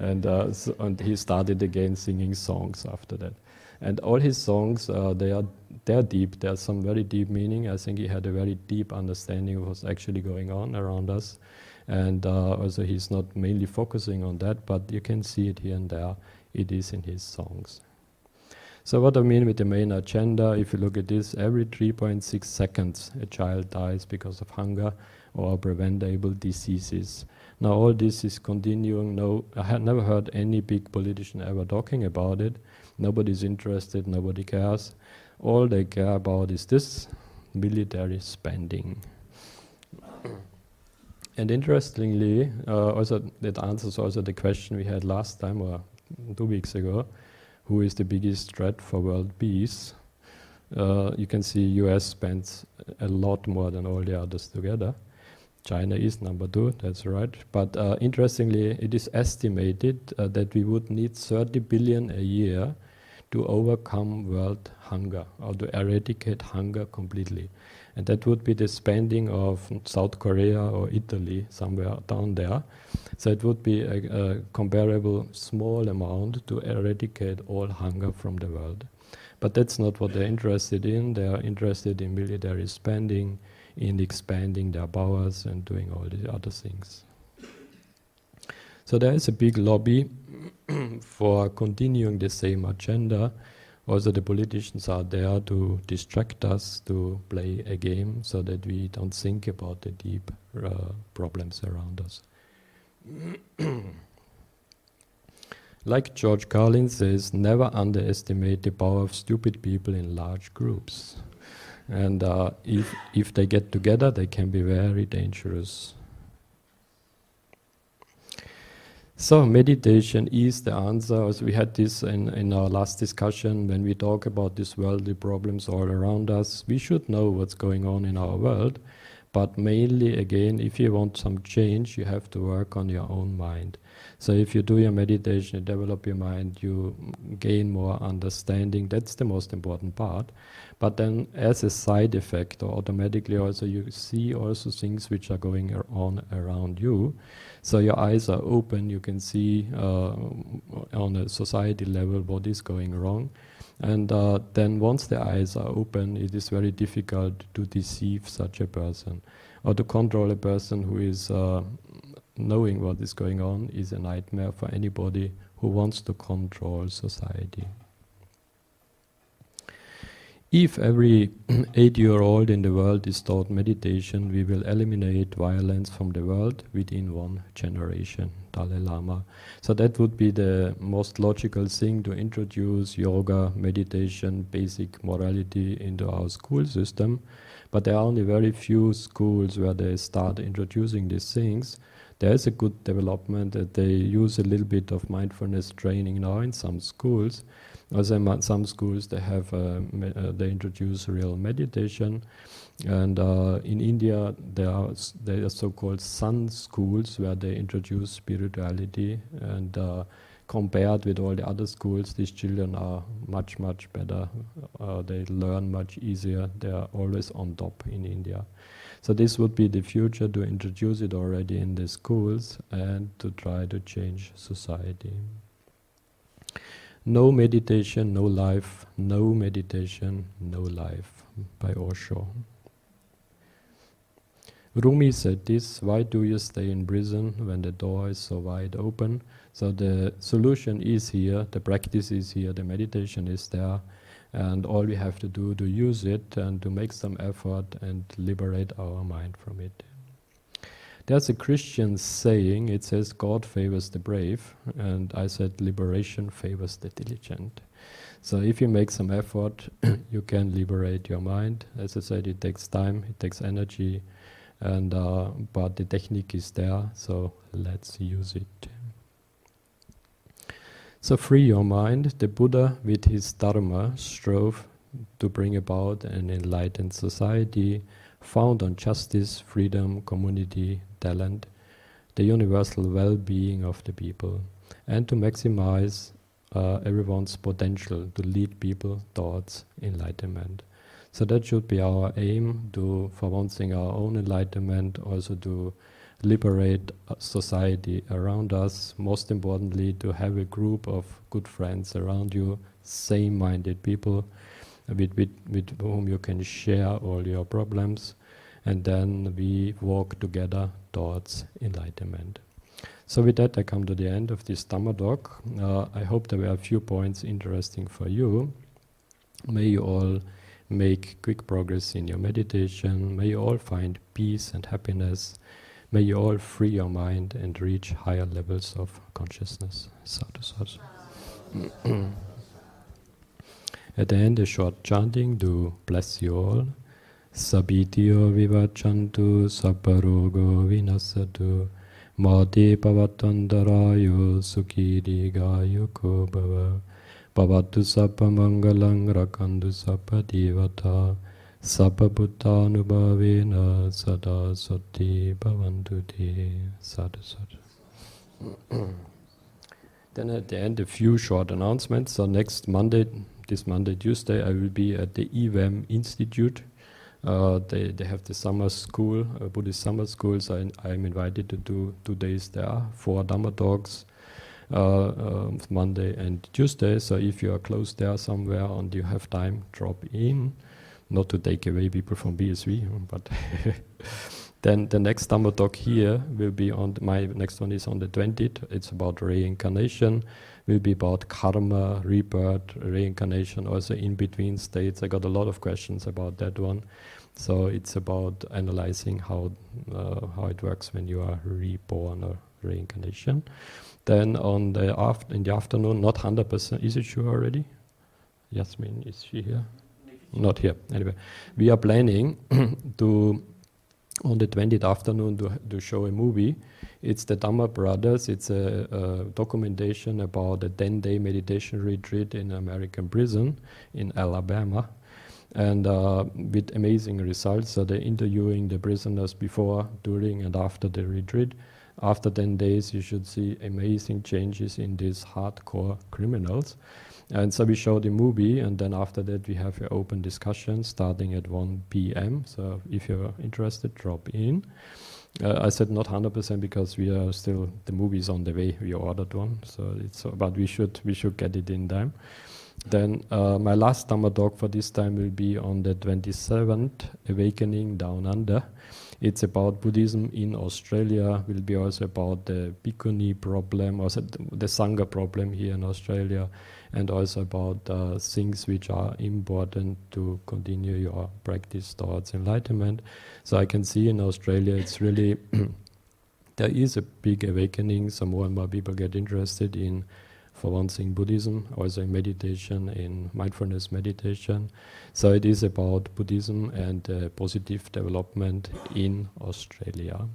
And, uh, so, and he started again singing songs after that. And all his songs uh, they are they're deep. There's some very deep meaning. I think he had a very deep understanding of what's actually going on around us. And uh, also he's not mainly focusing on that but you can see it here and there. It is in his songs. So what I mean with the main agenda, if you look at this, every 3.6 seconds a child dies because of hunger or preventable diseases. Now all this is continuing. No, I had never heard any big politician ever talking about it. Nobody's interested. Nobody cares. All they care about is this military spending. and interestingly, uh, also that answers also the question we had last time or two weeks ago: Who is the biggest threat for world peace? Uh, you can see U.S. spends a lot more than all the others together. China is number two, that's right. But uh, interestingly, it is estimated uh, that we would need 30 billion a year to overcome world hunger or to eradicate hunger completely. And that would be the spending of South Korea or Italy, somewhere down there. So it would be a, a comparable small amount to eradicate all hunger from the world. But that's not what they're interested in. They are interested in military spending, in expanding their powers and doing all the other things. So there is a big lobby for continuing the same agenda. Also, the politicians are there to distract us, to play a game, so that we don't think about the deep uh, problems around us. like George Carlin says, never underestimate the power of stupid people in large groups and uh, if if they get together, they can be very dangerous. So meditation is the answer. As we had this in, in our last discussion, when we talk about these worldly problems all around us, we should know what's going on in our world. But mainly, again, if you want some change, you have to work on your own mind. So if you do your meditation, you develop your mind, you gain more understanding. That's the most important part. But then, as a side effect, or automatically also you see also things which are going on around you. So your eyes are open. You can see uh, on a society level what is going wrong, And uh, then once the eyes are open, it is very difficult to deceive such a person or to control a person who is uh, knowing what is going on is a nightmare for anybody who wants to control society. If every eight year old in the world is taught meditation, we will eliminate violence from the world within one generation. Dalai Lama. So that would be the most logical thing to introduce yoga, meditation, basic morality into our school system. But there are only very few schools where they start introducing these things. There is a good development that they use a little bit of mindfulness training now in some schools also, in some schools they have uh, uh, they introduce real meditation, and uh, in India there are there are so-called sun schools where they introduce spirituality and. Uh, compared with all the other schools, these children are much much better. Uh, they learn much easier. They are always on top in India. So this would be the future to introduce it already in the schools and to try to change society. No meditation, no life. No meditation, no life. By Osho. Rumi said this Why do you stay in prison when the door is so wide open? So the solution is here, the practice is here, the meditation is there, and all we have to do to use it and to make some effort and liberate our mind from it. There's a Christian saying, it says, God favors the brave, and I said, liberation favors the diligent. So if you make some effort, you can liberate your mind. As I said, it takes time, it takes energy, and uh, but the technique is there, so let's use it. So free your mind. The Buddha, with his Dharma, strove to bring about an enlightened society found on justice, freedom, community, talent, the universal well-being of the people, and to maximize uh, everyone's potential to lead people towards enlightenment. So that should be our aim to, for one thing, our own enlightenment, also to liberate society around us. Most importantly, to have a group of good friends around you, same-minded people, with, with, with whom you can share all your problems, and then we walk together towards enlightenment. So with that, I come to the end of this Dhamma talk. Uh, I hope there were a few points interesting for you. May you all make quick progress in your meditation. May you all find peace and happiness. May you all free your mind and reach higher levels of consciousness. Sadhu, sadhu. At the end, a short chanting to bless you all. Sabitiyo vivachantu saparogo vinasatu Mati pavatandarayo sukirigayo bhava Bhavatu sappa mangalang rakandu sappa sada sati bhavantu te Sadhu sadhu Then at the end a few short announcements. So next Monday, this Monday, Tuesday, I will be at the EVAM Institute uh, they, they have the summer school, uh, Buddhist summer school, so I, am invited to do two days there, four Dhamma talks, uh, um, Monday and Tuesday. So if you are close there somewhere and you have time, drop in. Not to take away people from BSV, but then the next talk here will be on, my next one is on the 20th. It's about reincarnation will be about karma, rebirth, reincarnation, also in between states. I got a lot of questions about that one. So it's about analyzing how uh, how it works when you are reborn or reincarnation. Then on the aft- in the afternoon, not hundred percent. Is it sure already? Yasmin, is she here? Not here. Anyway, we are planning to on the 20th afternoon to, to show a movie. It's the Dhamma Brothers. It's a, a documentation about a 10-day meditation retreat in an American prison in Alabama and uh, with amazing results. So they're interviewing the prisoners before, during, and after the retreat. After 10 days, you should see amazing changes in these hardcore criminals. And so we show the movie, and then after that, we have an open discussion starting at 1 p.m. So if you're interested, drop in. Uh, I said not 100% because we are still the movie's on the way. We ordered one, so it's but we should we should get it in time. Then uh, my last Dhamma talk for this time will be on the 27th Awakening Down Under. It's about Buddhism in Australia. Will be also about the Bhikkhuni problem, also the Sangha problem here in Australia, and also about uh, things which are important to continue your practice towards enlightenment. So I can see in Australia it's really there is a big awakening. So more and more people get interested in for one thing Buddhism, also in meditation, in mindfulness meditation. So it is about Buddhism and uh, positive development in Australia.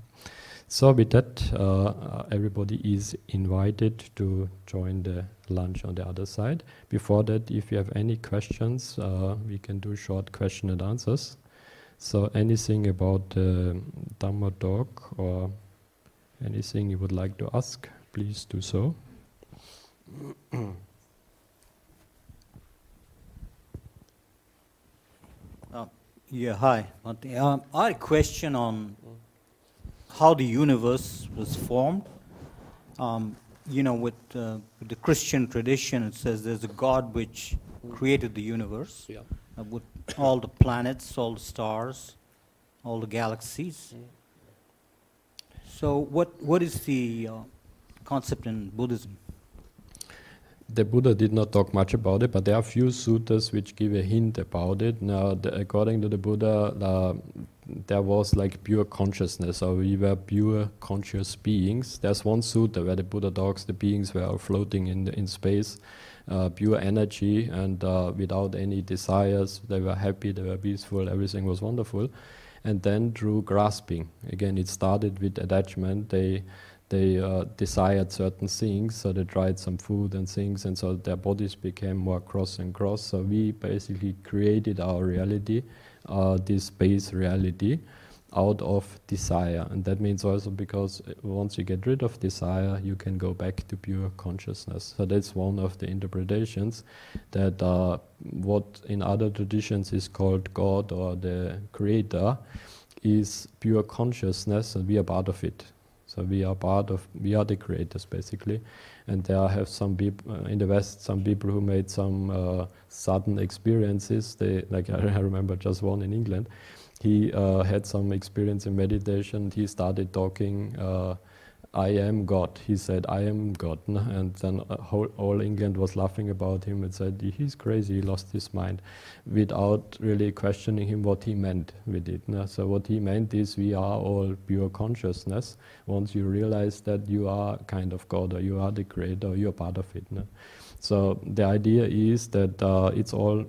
So with that, uh, everybody is invited to join the lunch on the other side. Before that, if you have any questions, uh, we can do short question and answers. So anything about the uh, Dhamma talk or anything you would like to ask, please do so. Uh, yeah, hi. Um, I had a question on how the universe was formed. Um, you know, with, uh, with, the Christian tradition, it says there's a God which created the universe yeah. uh, with all the planets, all the stars, all the galaxies. Mm. So, what, what is the uh, concept in Buddhism? The Buddha did not talk much about it, but there are few suttas which give a hint about it. Now, the, according to the Buddha, uh, there was like pure consciousness, or we were pure conscious beings. There's one sutta where the Buddha talks the beings were floating in the, in space, uh, pure energy, and uh, without any desires. They were happy, they were peaceful, everything was wonderful. And then through grasping, again, it started with attachment. They they uh, desired certain things, so they tried some food and things, and so their bodies became more cross and cross. So we basically created our reality, uh, this base reality, out of desire, and that means also because uh, once you get rid of desire, you can go back to pure consciousness. So that's one of the interpretations that uh, what in other traditions is called God or the Creator is pure consciousness, and we are part of it. So we are part of, we are the creators basically. And there have some people uh, in the West, some people who made some uh, sudden experiences. They, like I remember just one in England. He uh, had some experience in meditation. He started talking uh, I am God. He said, I am God. And then uh, whole, all England was laughing about him and said, he's crazy, he lost his mind, without really questioning him what he meant with it. So, what he meant is we are all pure consciousness. Once you realize that you are kind of God or you are the creator, you're part of it. So the idea is that uh, it's all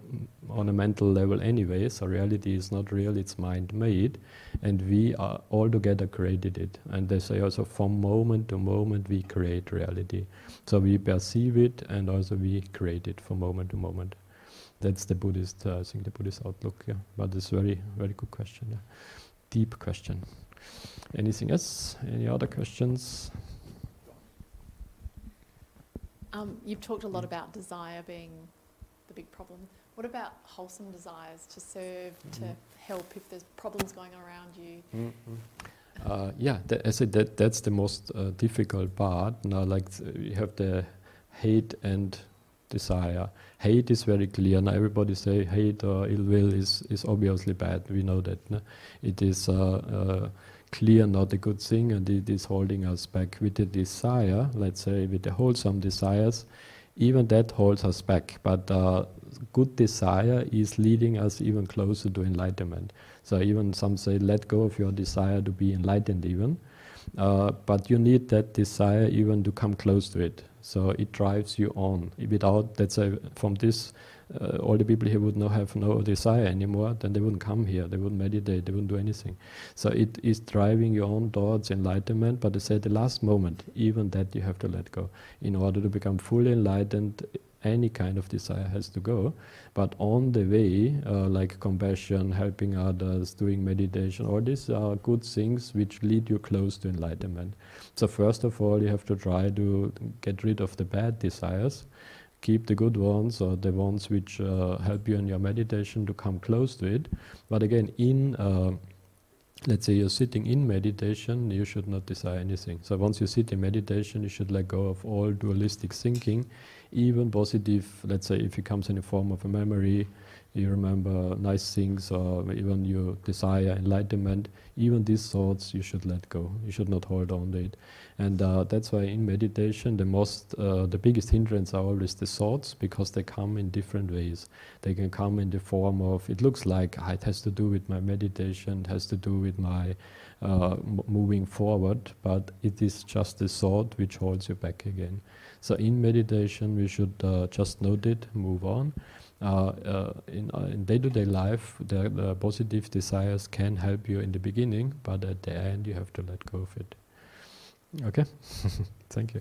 on a mental level anyway, so reality is not real, it's mind made, and we are all together created it. And they say also from moment to moment we create reality. So we perceive it and also we create it from moment to moment. That's the Buddhist, uh, I think the Buddhist outlook, yeah. But it's very, very good question, yeah. Deep question. Anything else? Any other questions? Um, you've talked a lot about desire being the big problem. What about wholesome desires to serve, mm-hmm. to help if there's problems going around you? Mm-hmm. Uh, yeah, that, I said that that's the most uh, difficult part. Now, like you have the hate and desire. Hate is very clear. Now, everybody say hate or ill will is is obviously bad. We know that. No? It is. Uh, uh clear not a good thing and it is holding us back. With the desire, let's say with the wholesome desires, even that holds us back. But uh, good desire is leading us even closer to enlightenment. So even some say, let go of your desire to be enlightened even. Uh, but you need that desire even to come close to it. So it drives you on. Without, let's say, from this uh, all the people here would not have no desire anymore, then they wouldn't come here, they wouldn't meditate, they wouldn't do anything. So it is driving your own towards enlightenment, but they say the last moment, even that you have to let go. In order to become fully enlightened, any kind of desire has to go. But on the way, uh, like compassion, helping others, doing meditation, all these are good things which lead you close to enlightenment. So first of all, you have to try to get rid of the bad desires keep the good ones or the ones which uh, help you in your meditation to come close to it. But again, in uh, let's say you're sitting in meditation, you should not desire anything. So once you sit in meditation, you should let go of all dualistic thinking, even positive, let's say if it comes in the form of a memory, you remember nice things or even you desire enlightenment, even these thoughts you should let go. You should not hold on to it. And uh, that's why in meditation, the most, uh, the biggest hindrance are always the thoughts because they come in different ways. They can come in the form of, it looks like it has to do with my meditation, it has to do with my uh, moving forward, but it is just the thought which holds you back again. So in meditation, we should uh, just note it, move on. Uh, uh, in, uh, in day-to-day life, the, the, positive desires can help you in the beginning, but at the end, you have to let go of it. Okay, thank you.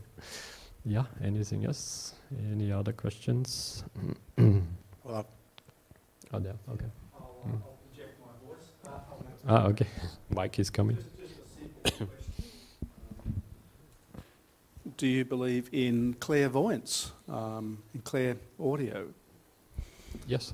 Yeah, anything else? Any other questions? well, oh, there. Okay. Mm. Ah, okay. Mike is coming. Do you believe in clairvoyance, um, in clair audio? Yes,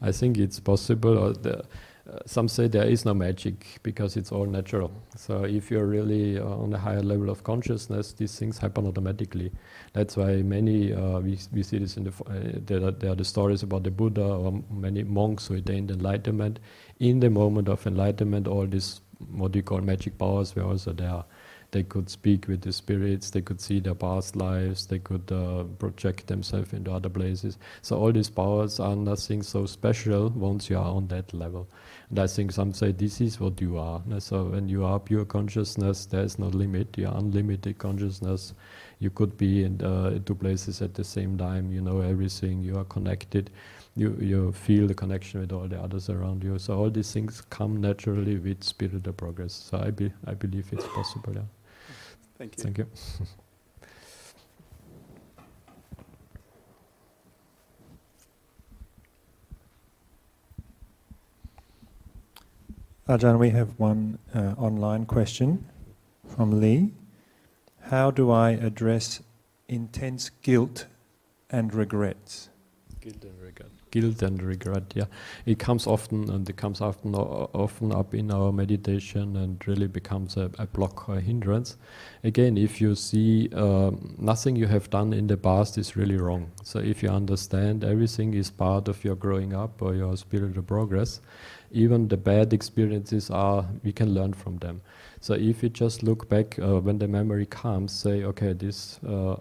I think it's possible. The, uh, some say there is no magic because it's all natural. So if you're really uh, on a higher level of consciousness, these things happen automatically. That's why many uh, we, we see this in the uh, there, there, are the stories about the Buddha or many monks who attained enlightenment. In the moment of enlightenment, all these what you call magic powers were also there they could speak with the spirits, they could see their past lives, they could uh, project themselves into other places. So all these powers are nothing so special once you are on that level. And I think some say this is what you are. So when you are pure consciousness, there is no limit. You are unlimited consciousness. You could be in uh, two places at the same time. You know everything. You are connected. You you feel the connection with all the others around you. So all these things come naturally with spiritual progress. So I be, I believe it's possible. Yeah. Thank you. Thank you. Ajahn, we have one uh, online question from Lee. How do I address intense guilt and regrets? Guilt and regret guilt and regret. Yeah, it comes often, and it comes often often up in our meditation, and really becomes a, a block or a hindrance. Again, if you see um, nothing you have done in the past is really wrong. So if you understand everything is part of your growing up or your spiritual progress, even the bad experiences are we can learn from them. So if you just look back uh, when the memory comes, say, okay, this uh,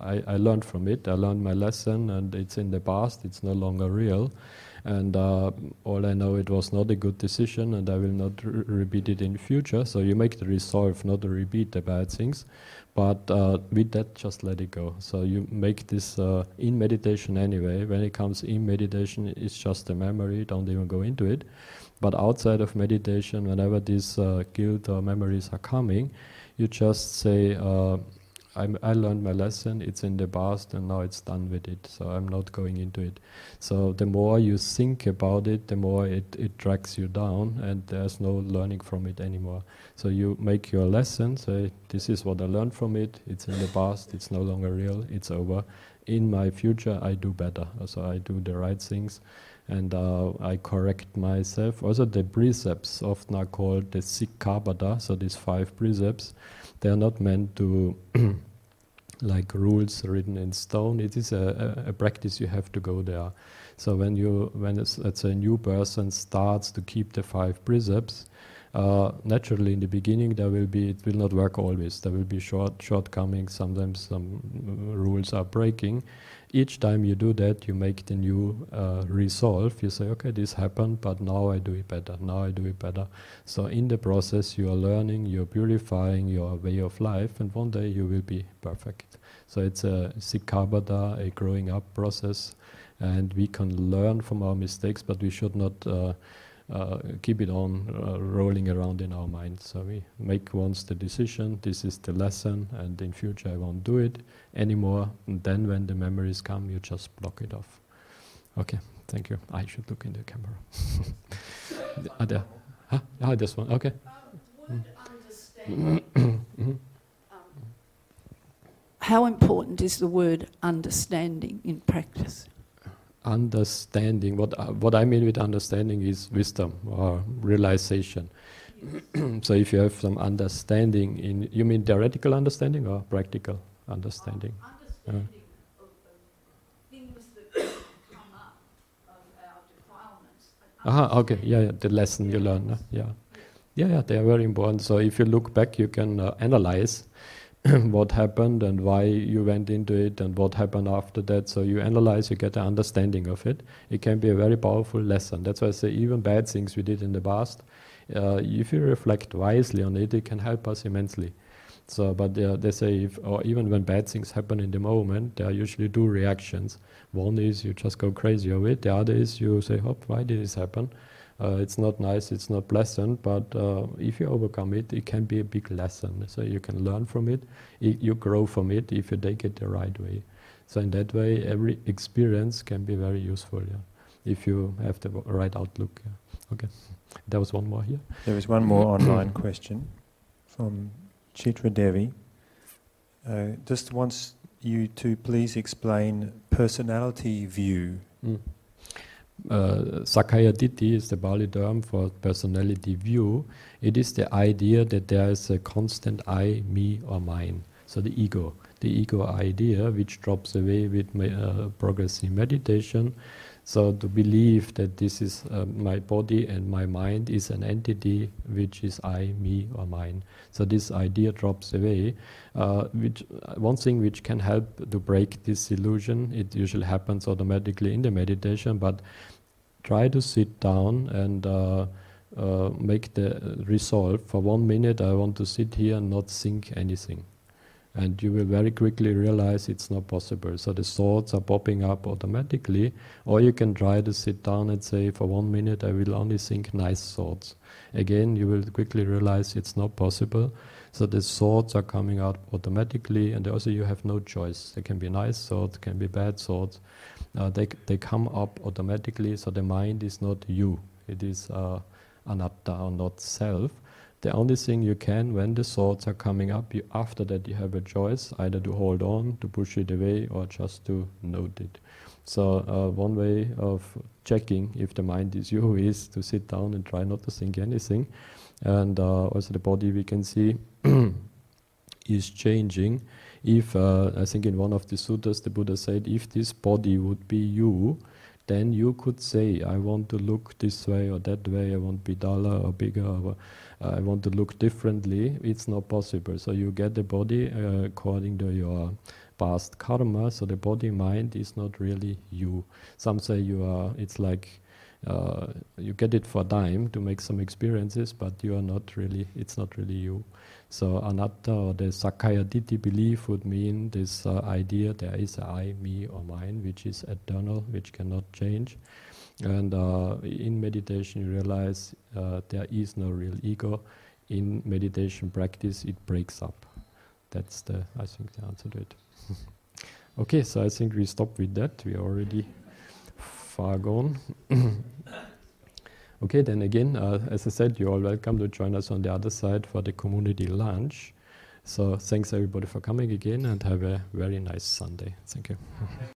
I, I learned from it. I learned my lesson, and it's in the past. It's no longer real, and uh, all I know it was not a good decision, and I will not re- repeat it in future. So you make the resolve not to repeat the bad things, but uh, with that, just let it go. So you make this uh, in meditation anyway. When it comes in meditation, it's just a memory. Don't even go into it. But outside of meditation, whenever these uh, guilt or memories are coming, you just say, uh, i learned my lesson, it's in the past, and now it's done with it, so I'm not going into it. So the more you think about it, the more it, it drags you down, and there's no learning from it anymore. So you make your lesson, say, This is what I learned from it, it's in the past, it's no longer real, it's over. In my future, I do better, so I do the right things and uh, I correct myself. Also, the precepts often are called the Sikkhapada, so these five precepts. They are not meant to like rules written in stone. It is a, a, a, practice you have to go there. So when you when it's, let's a new person starts to keep the five precepts, uh, naturally in the beginning there will be it will not work always. There will be short shortcomings. Sometimes some rules are breaking, each time you do that, you make the new uh, resolve. You say, okay, this happened, but now I do it better. Now I do it better. So in the process, you are learning, you're purifying your way of life, and one day you will be perfect. So it's a sikkhapada, a growing up process, and we can learn from our mistakes, but we should not. Uh, uh, keep it on uh, rolling around in our minds. So we make once the decision, this is the lesson, and in future I won't do it anymore. And then when the memories come, you just block it off. Okay, thank you. I should look in the camera. Are there? Huh? Ah, this one. Okay. Um, mm-hmm. how important is the word understanding in practice? Understanding. What uh, what I mean with understanding is wisdom or realization. so if you have some understanding in, you mean theoretical understanding or practical understanding? understanding of, of things that come up of our defilements. Aha, okay, yeah, yeah, the lesson you learn, uh, yeah. Yeah, yeah, they are very important. So if you look back, you can uh, analyze what happened and why you went into it and what happened after that. So you analyze, you get an understanding of it. It can be a very powerful lesson. That's why I say even bad things we did in the past, uh, if you reflect wisely on it, it can help us immensely. So, but uh, they say, if, or even when bad things happen in the moment, there are usually two reactions. One is you just go crazy over it. The other is you say, "Oh, why did this happen?" Uh, it's not nice, it's not pleasant, but uh, if you overcome it, it can be a big lesson. So you can learn from it, I- you grow from it if you take it the right way. So in that way, every experience can be very useful. Yeah, if you have the right outlook. Yeah. Okay, there was one more here. There is one more online question from Chitra Devi. Uh, just wants you to please explain personality view. Mm. Uh, Sakkaya Ditthi is the Pali term for personality view. It is the idea that there is a constant I, me, or mine. So the ego, the ego idea, which drops away with uh, progressing meditation. So to believe that this is uh, my body and my mind is an entity which is I, me, or mine. So this idea drops away. Uh, which uh, one thing which can help to break this illusion. It usually happens automatically in the meditation, but try to sit down and uh, uh, make the resolve for one minute. I want to sit here and not think anything, and you will very quickly realize it's not possible. So the thoughts are popping up automatically, or you can try to sit down and say, for one minute, I will only think nice thoughts. Again, you will quickly realize it's not possible. So the thoughts are coming out automatically, and also you have no choice. They can be nice thoughts, can be bad thoughts. Uh, they they come up automatically. So the mind is not you; it is uh, anatta or not self. The only thing you can, when the thoughts are coming up, you, after that you have a choice either to hold on, to push it away, or just to note it. So uh, one way of checking if the mind is you is to sit down and try not to think anything, and uh, also the body we can see is changing. If uh, I think in one of the suttas the Buddha said, if this body would be you, then you could say, I want to look this way or that way. I want to be duller or bigger. Or, I want to look differently. It's not possible. So you get the body uh, according to your past karma. So the body mind is not really you. Some say you are. It's like uh, you get it for a dime to make some experiences, but you are not really. It's not really you. So anatta or the sakkaya ditthi belief would mean this uh, idea there is I, me, or mine, which is eternal, which cannot change. And uh, in meditation, you realize uh, there is no real ego. In meditation practice, it breaks up. That's the, I think, the answer to it. okay, so I think we stop with that. We are already far gone. okay, then again, uh, as I said, you're all welcome to join us on the other side for the community lunch. So thanks everybody for coming again and have a very nice Sunday. Thank you.